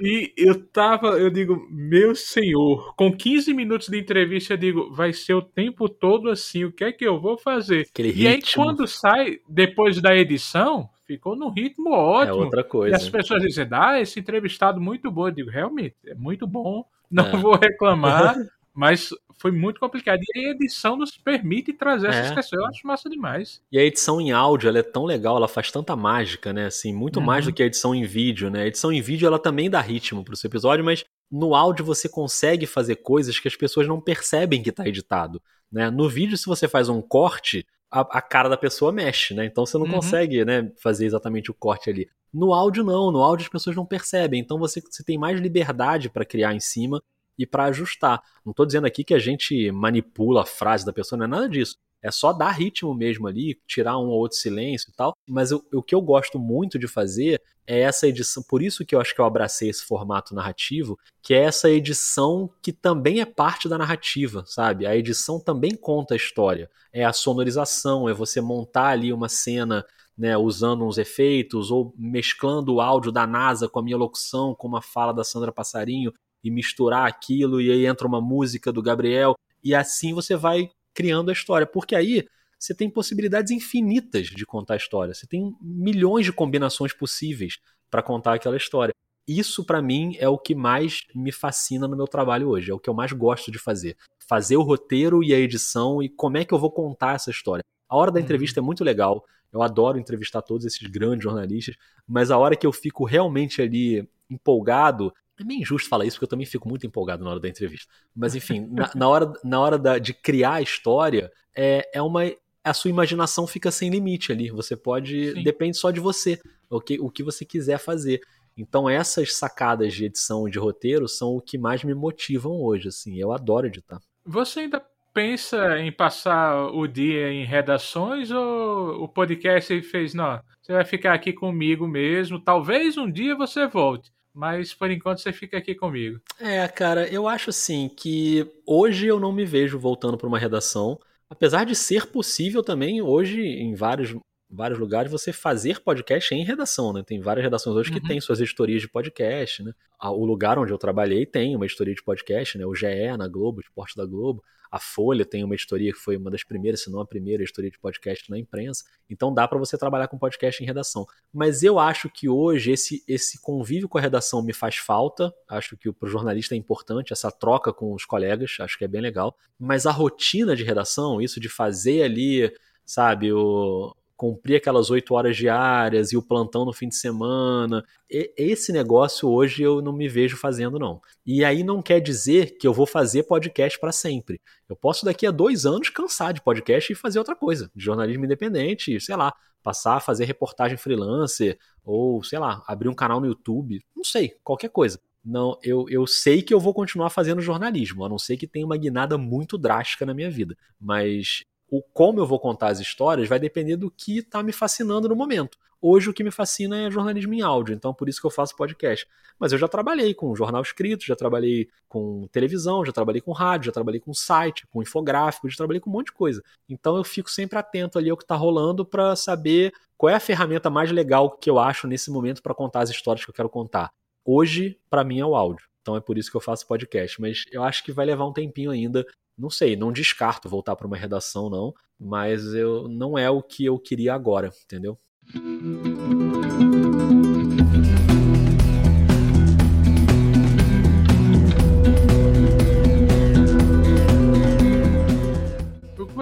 e eu tava, eu digo, meu senhor, com 15 minutos de entrevista, eu digo, vai ser o tempo todo assim, o que é que eu vou fazer? Aquele e aí, quando sai, depois da edição, ficou num ritmo ótimo. É outra coisa. E as pessoas dizem, ah, esse entrevistado muito bom. Eu digo, realmente, é muito bom, não é. vou reclamar, mas foi muito complicado. E a edição nos permite trazer é. essas questões. Eu acho massa demais. E a edição em áudio, ela é tão legal, ela faz tanta mágica, né? Assim, muito uhum. mais do que a edição em vídeo, né? A edição em vídeo, ela também dá ritmo pro seu episódio, mas no áudio você consegue fazer coisas que as pessoas não percebem que está editado. Né? No vídeo, se você faz um corte, a, a, cara da pessoa mexe, né? Então você não uhum. consegue né, fazer exatamente o corte ali. No áudio, não. No áudio as pessoas não percebem. Então você, você tem mais liberdade para criar em cima e para ajustar. Não estou dizendo aqui que a gente manipula a frase da pessoa, não é nada disso. É só dar ritmo mesmo ali, tirar um ou outro silêncio e tal. Mas o, o que eu gosto muito de fazer é essa edição. Por isso que eu acho que eu abracei esse formato narrativo, que é essa edição que também é parte da narrativa, sabe? A edição também conta a história. É a sonorização, é você montar ali uma cena né, usando uns efeitos ou mesclando o áudio da NASA com a minha locução, com uma fala da Sandra Passarinho e misturar aquilo, e aí entra uma música do Gabriel, e assim você vai criando a história. Porque aí você tem possibilidades infinitas de contar a história. Você tem milhões de combinações possíveis para contar aquela história. Isso, para mim, é o que mais me fascina no meu trabalho hoje. É o que eu mais gosto de fazer. Fazer o roteiro e a edição e como é que eu vou contar essa história. A hora da uhum. entrevista é muito legal. Eu adoro entrevistar todos esses grandes jornalistas, mas a hora que eu fico realmente ali empolgado é meio injusto falar isso, porque eu também fico muito empolgado na hora da entrevista. Mas, enfim, na, na hora, na hora da, de criar a história, é, é uma. A sua imaginação fica sem limite ali. Você pode. Sim. Depende só de você, o que, o que você quiser fazer. Então, essas sacadas de edição de roteiro são o que mais me motivam hoje. Assim, eu adoro editar. Você ainda pensa em passar o dia em redações ou o podcast fez, não, você vai ficar aqui comigo mesmo, talvez um dia você volte mas por enquanto você fica aqui comigo. É, cara, eu acho assim que hoje eu não me vejo voltando para uma redação, apesar de ser possível também hoje em vários vários lugares você fazer podcast em redação, né? Tem várias redações hoje uhum. que têm suas editorias de podcast, né? O lugar onde eu trabalhei tem uma editoria de podcast, né? O GE na Globo, o Esporte da Globo. A Folha tem uma editoria que foi uma das primeiras, se não a primeira editoria de podcast na imprensa. Então dá para você trabalhar com podcast em redação. Mas eu acho que hoje esse, esse convívio com a redação me faz falta. Acho que para o jornalista é importante essa troca com os colegas. Acho que é bem legal. Mas a rotina de redação, isso de fazer ali, sabe, o, cumprir aquelas oito horas diárias e o plantão no fim de semana. E, esse negócio hoje eu não me vejo fazendo, não. E aí não quer dizer que eu vou fazer podcast para sempre. Eu posso daqui a dois anos cansar de podcast e fazer outra coisa, de jornalismo independente, sei lá, passar a fazer reportagem freelancer ou, sei lá, abrir um canal no YouTube, não sei, qualquer coisa. Não, eu, eu sei que eu vou continuar fazendo jornalismo, a não ser que tenha uma guinada muito drástica na minha vida. Mas o como eu vou contar as histórias vai depender do que está me fascinando no momento. Hoje o que me fascina é jornalismo em áudio, então por isso que eu faço podcast. Mas eu já trabalhei com jornal escrito, já trabalhei com televisão, já trabalhei com rádio, já trabalhei com site, com infográfico, já trabalhei com um monte de coisa. Então eu fico sempre atento ali ao que está rolando para saber qual é a ferramenta mais legal que eu acho nesse momento para contar as histórias que eu quero contar. Hoje, para mim, é o áudio. Então é por isso que eu faço podcast. Mas eu acho que vai levar um tempinho ainda não sei, não descarto voltar para uma redação, não, mas eu não é o que eu queria agora, entendeu?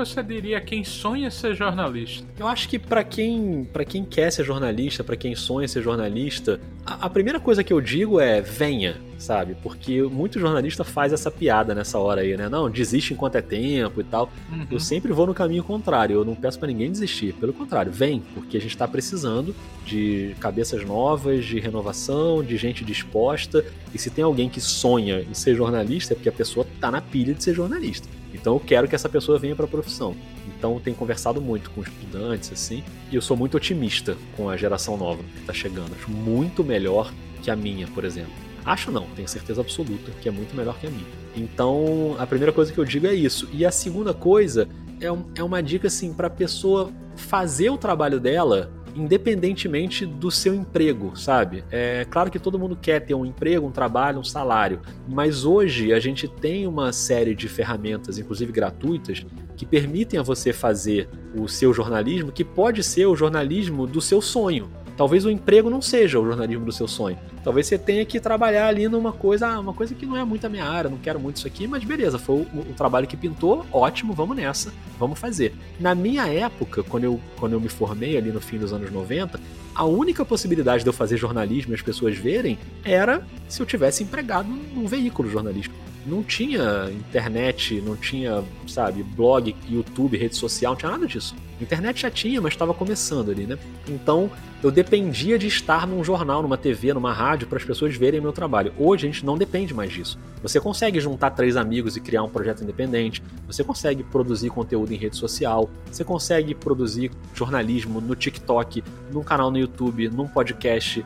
Você diria quem sonha ser jornalista? Eu acho que para quem, para quem quer ser jornalista, para quem sonha ser jornalista, a, a, primeira coisa que eu digo é venha, sabe? Porque muito jornalista faz essa piada nessa hora aí, né? Não, desiste enquanto é tempo e tal. Uhum. Eu sempre vou no caminho contrário. Eu não peço para ninguém desistir. Pelo contrário, vem, porque a gente está precisando de cabeças novas, de renovação, de gente disposta. E se tem alguém que sonha em ser jornalista, é porque a pessoa tá na pilha de ser jornalista. Então eu quero que essa pessoa venha para a profissão. Então tenho conversado muito com estudantes assim, e eu sou muito otimista com a geração nova que está chegando. Acho muito melhor que a minha, por exemplo. Acho não, tenho certeza absoluta que é muito melhor que a minha. Então, a primeira coisa que eu digo é isso. E a segunda coisa é, um, é uma dica assim para a pessoa fazer o trabalho dela independentemente do seu emprego, sabe? É claro que todo mundo quer ter um emprego, um trabalho, um salário, mas hoje a gente tem uma série de ferramentas, inclusive gratuitas, que permitem a você fazer o seu jornalismo, que pode ser o jornalismo do seu sonho. Talvez o emprego não seja o jornalismo do seu sonho. Talvez você tenha que trabalhar ali numa coisa, ah, uma coisa que não é muito a minha área, não quero muito isso aqui, mas beleza, foi o, o, trabalho que pintou, ótimo, vamos nessa, vamos fazer. Na minha época, quando eu, quando eu me formei ali no fim dos anos 90, a única possibilidade de eu fazer jornalismo e as pessoas verem era se eu tivesse empregado num veículo jornalístico não tinha internet, não tinha, sabe, blog, YouTube, rede social, não tinha nada disso. Internet já tinha, mas estava começando ali, né? Então eu dependia de estar num jornal, numa TV, numa rádio para as pessoas verem meu trabalho. Hoje a gente não depende mais disso. Você consegue juntar três amigos e criar um projeto independente, você consegue produzir conteúdo em rede social, você consegue produzir jornalismo no TikTok, num canal no YouTube, num podcast,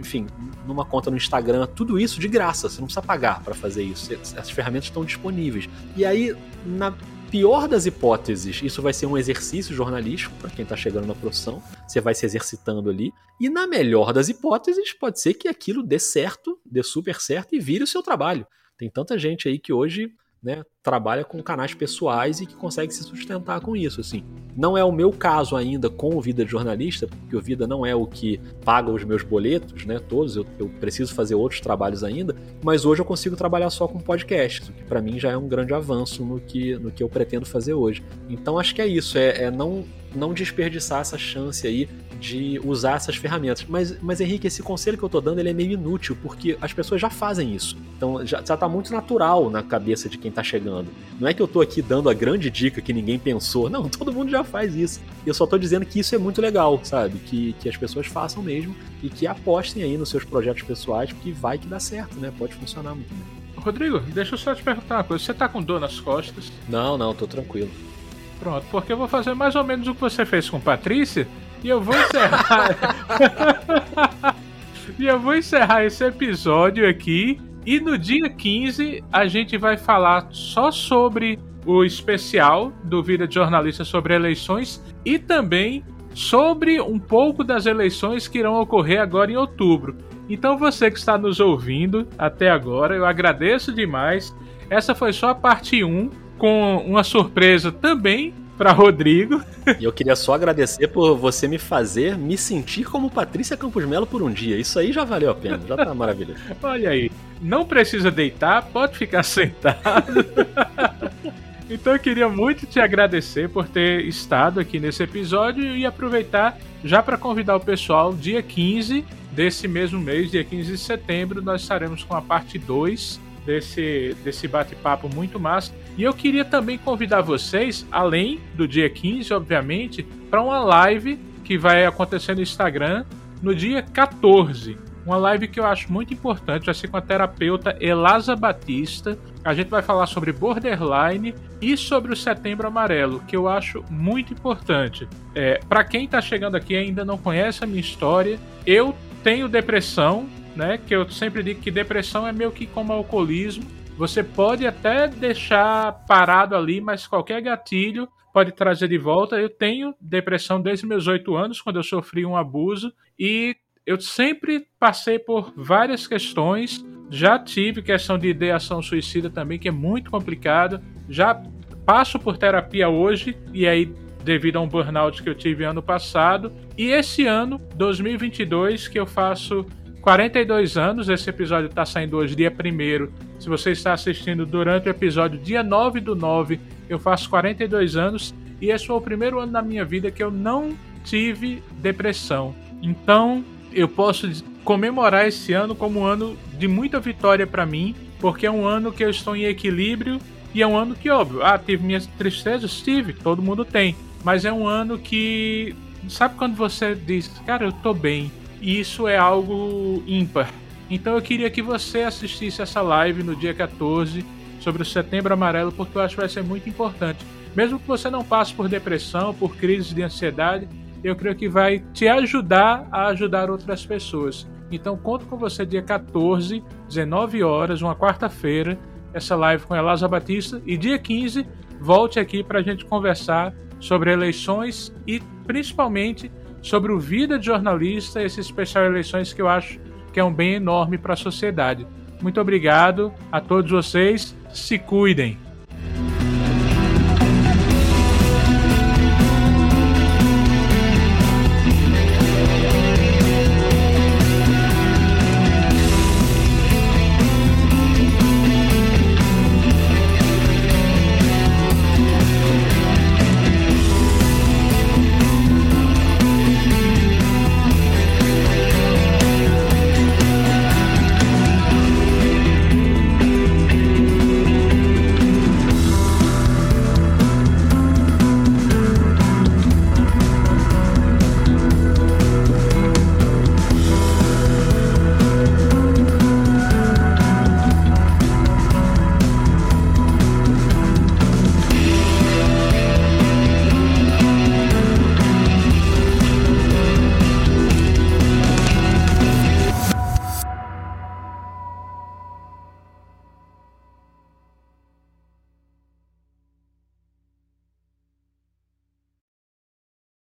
enfim, numa conta no Instagram, tudo isso de graça, você não precisa pagar para fazer isso. Essas ferramentas estão disponíveis. E aí, na pior das hipóteses, isso vai ser um exercício jornalístico para quem está chegando na profissão, você vai se exercitando ali. E na melhor das hipóteses, pode ser que aquilo dê certo, dê super certo e vire o seu trabalho. Tem tanta gente aí que hoje né, trabalha com canais pessoais e que consegue se sustentar com isso, assim. Não é o meu caso ainda com o Vida de Jornalista, porque o Vida não é o que paga os meus boletos, né, todos, eu, eu preciso fazer outros trabalhos ainda, mas hoje eu consigo trabalhar só com podcasts, o que para mim já é um grande avanço no que, no que eu pretendo fazer hoje. Então acho que é isso, é, é não, não desperdiçar essa chance aí de usar essas ferramentas. Mas, mas Henrique, esse conselho que eu tô dando ele é meio inútil, porque as pessoas já fazem isso. Então já, já tá muito natural na cabeça de quem tá chegando. Não é que eu tô aqui dando a grande dica que ninguém pensou. Não, todo mundo já faz isso. Eu só tô dizendo que isso é muito legal, sabe? Que, que as pessoas façam mesmo e que apostem aí nos seus projetos pessoais, porque vai que dá certo, né? Pode funcionar muito bem. Rodrigo, deixa eu só te perguntar uma coisa. Você tá com dor nas costas? Não, não, tô tranquilo. Pronto, porque eu vou fazer mais ou menos o que você fez com Patrícia e eu vou encerrar. e eu vou encerrar esse episódio aqui. E no dia 15 a gente vai falar só sobre o especial do Vida de Jornalista sobre eleições e também sobre um pouco das eleições que irão ocorrer agora em outubro. Então você que está nos ouvindo até agora, eu agradeço demais. Essa foi só a parte 1 com uma surpresa também para Rodrigo. E eu queria só agradecer por você me fazer me sentir como Patrícia Campos Melo por um dia. Isso aí já valeu a pena, já tá maravilhoso. Olha aí, não precisa deitar, pode ficar sentado. Então eu queria muito te agradecer por ter estado aqui nesse episódio e aproveitar já para convidar o pessoal, dia 15 desse mesmo mês, dia 15 de setembro, nós estaremos com a parte 2 desse, desse bate-papo muito massa. E eu queria também convidar vocês, além do dia 15, obviamente, para uma live que vai acontecer no Instagram no dia 14. Uma live que eu acho muito importante, vai ser com a terapeuta Elasa Batista. A gente vai falar sobre borderline e sobre o Setembro Amarelo, que eu acho muito importante. É, para quem está chegando aqui e ainda não conhece a minha história, eu tenho depressão, né? Que eu sempre digo que depressão é meio que como alcoolismo você pode até deixar parado ali, mas qualquer gatilho pode trazer de volta. Eu tenho depressão desde meus oito anos, quando eu sofri um abuso, e eu sempre passei por várias questões. Já tive questão de ideação suicida também, que é muito complicado. Já passo por terapia hoje, e aí devido a um burnout que eu tive ano passado. E esse ano, 2022, que eu faço 42 anos. Esse episódio está saindo hoje, dia 1. Se você está assistindo durante o episódio, dia 9 do 9, eu faço 42 anos. E esse foi o primeiro ano da minha vida que eu não tive depressão. Então, eu posso comemorar esse ano como um ano de muita vitória para mim, porque é um ano que eu estou em equilíbrio e é um ano que, óbvio, ah, tive minhas tristezas, tive, todo mundo tem, mas é um ano que, sabe quando você diz, cara, eu tô bem, e isso é algo ímpar. Então eu queria que você assistisse essa live no dia 14 sobre o Setembro Amarelo, porque eu acho que vai ser muito importante. Mesmo que você não passe por depressão, por crises de ansiedade, eu creio que vai te ajudar a ajudar outras pessoas. Então conto com você dia 14, 19 horas, uma quarta-feira, essa live com Elasa Batista e dia 15 volte aqui para a gente conversar sobre eleições e principalmente sobre o vida de jornalista, esse especial eleições que eu acho que é um bem enorme para a sociedade. Muito obrigado a todos vocês, se cuidem.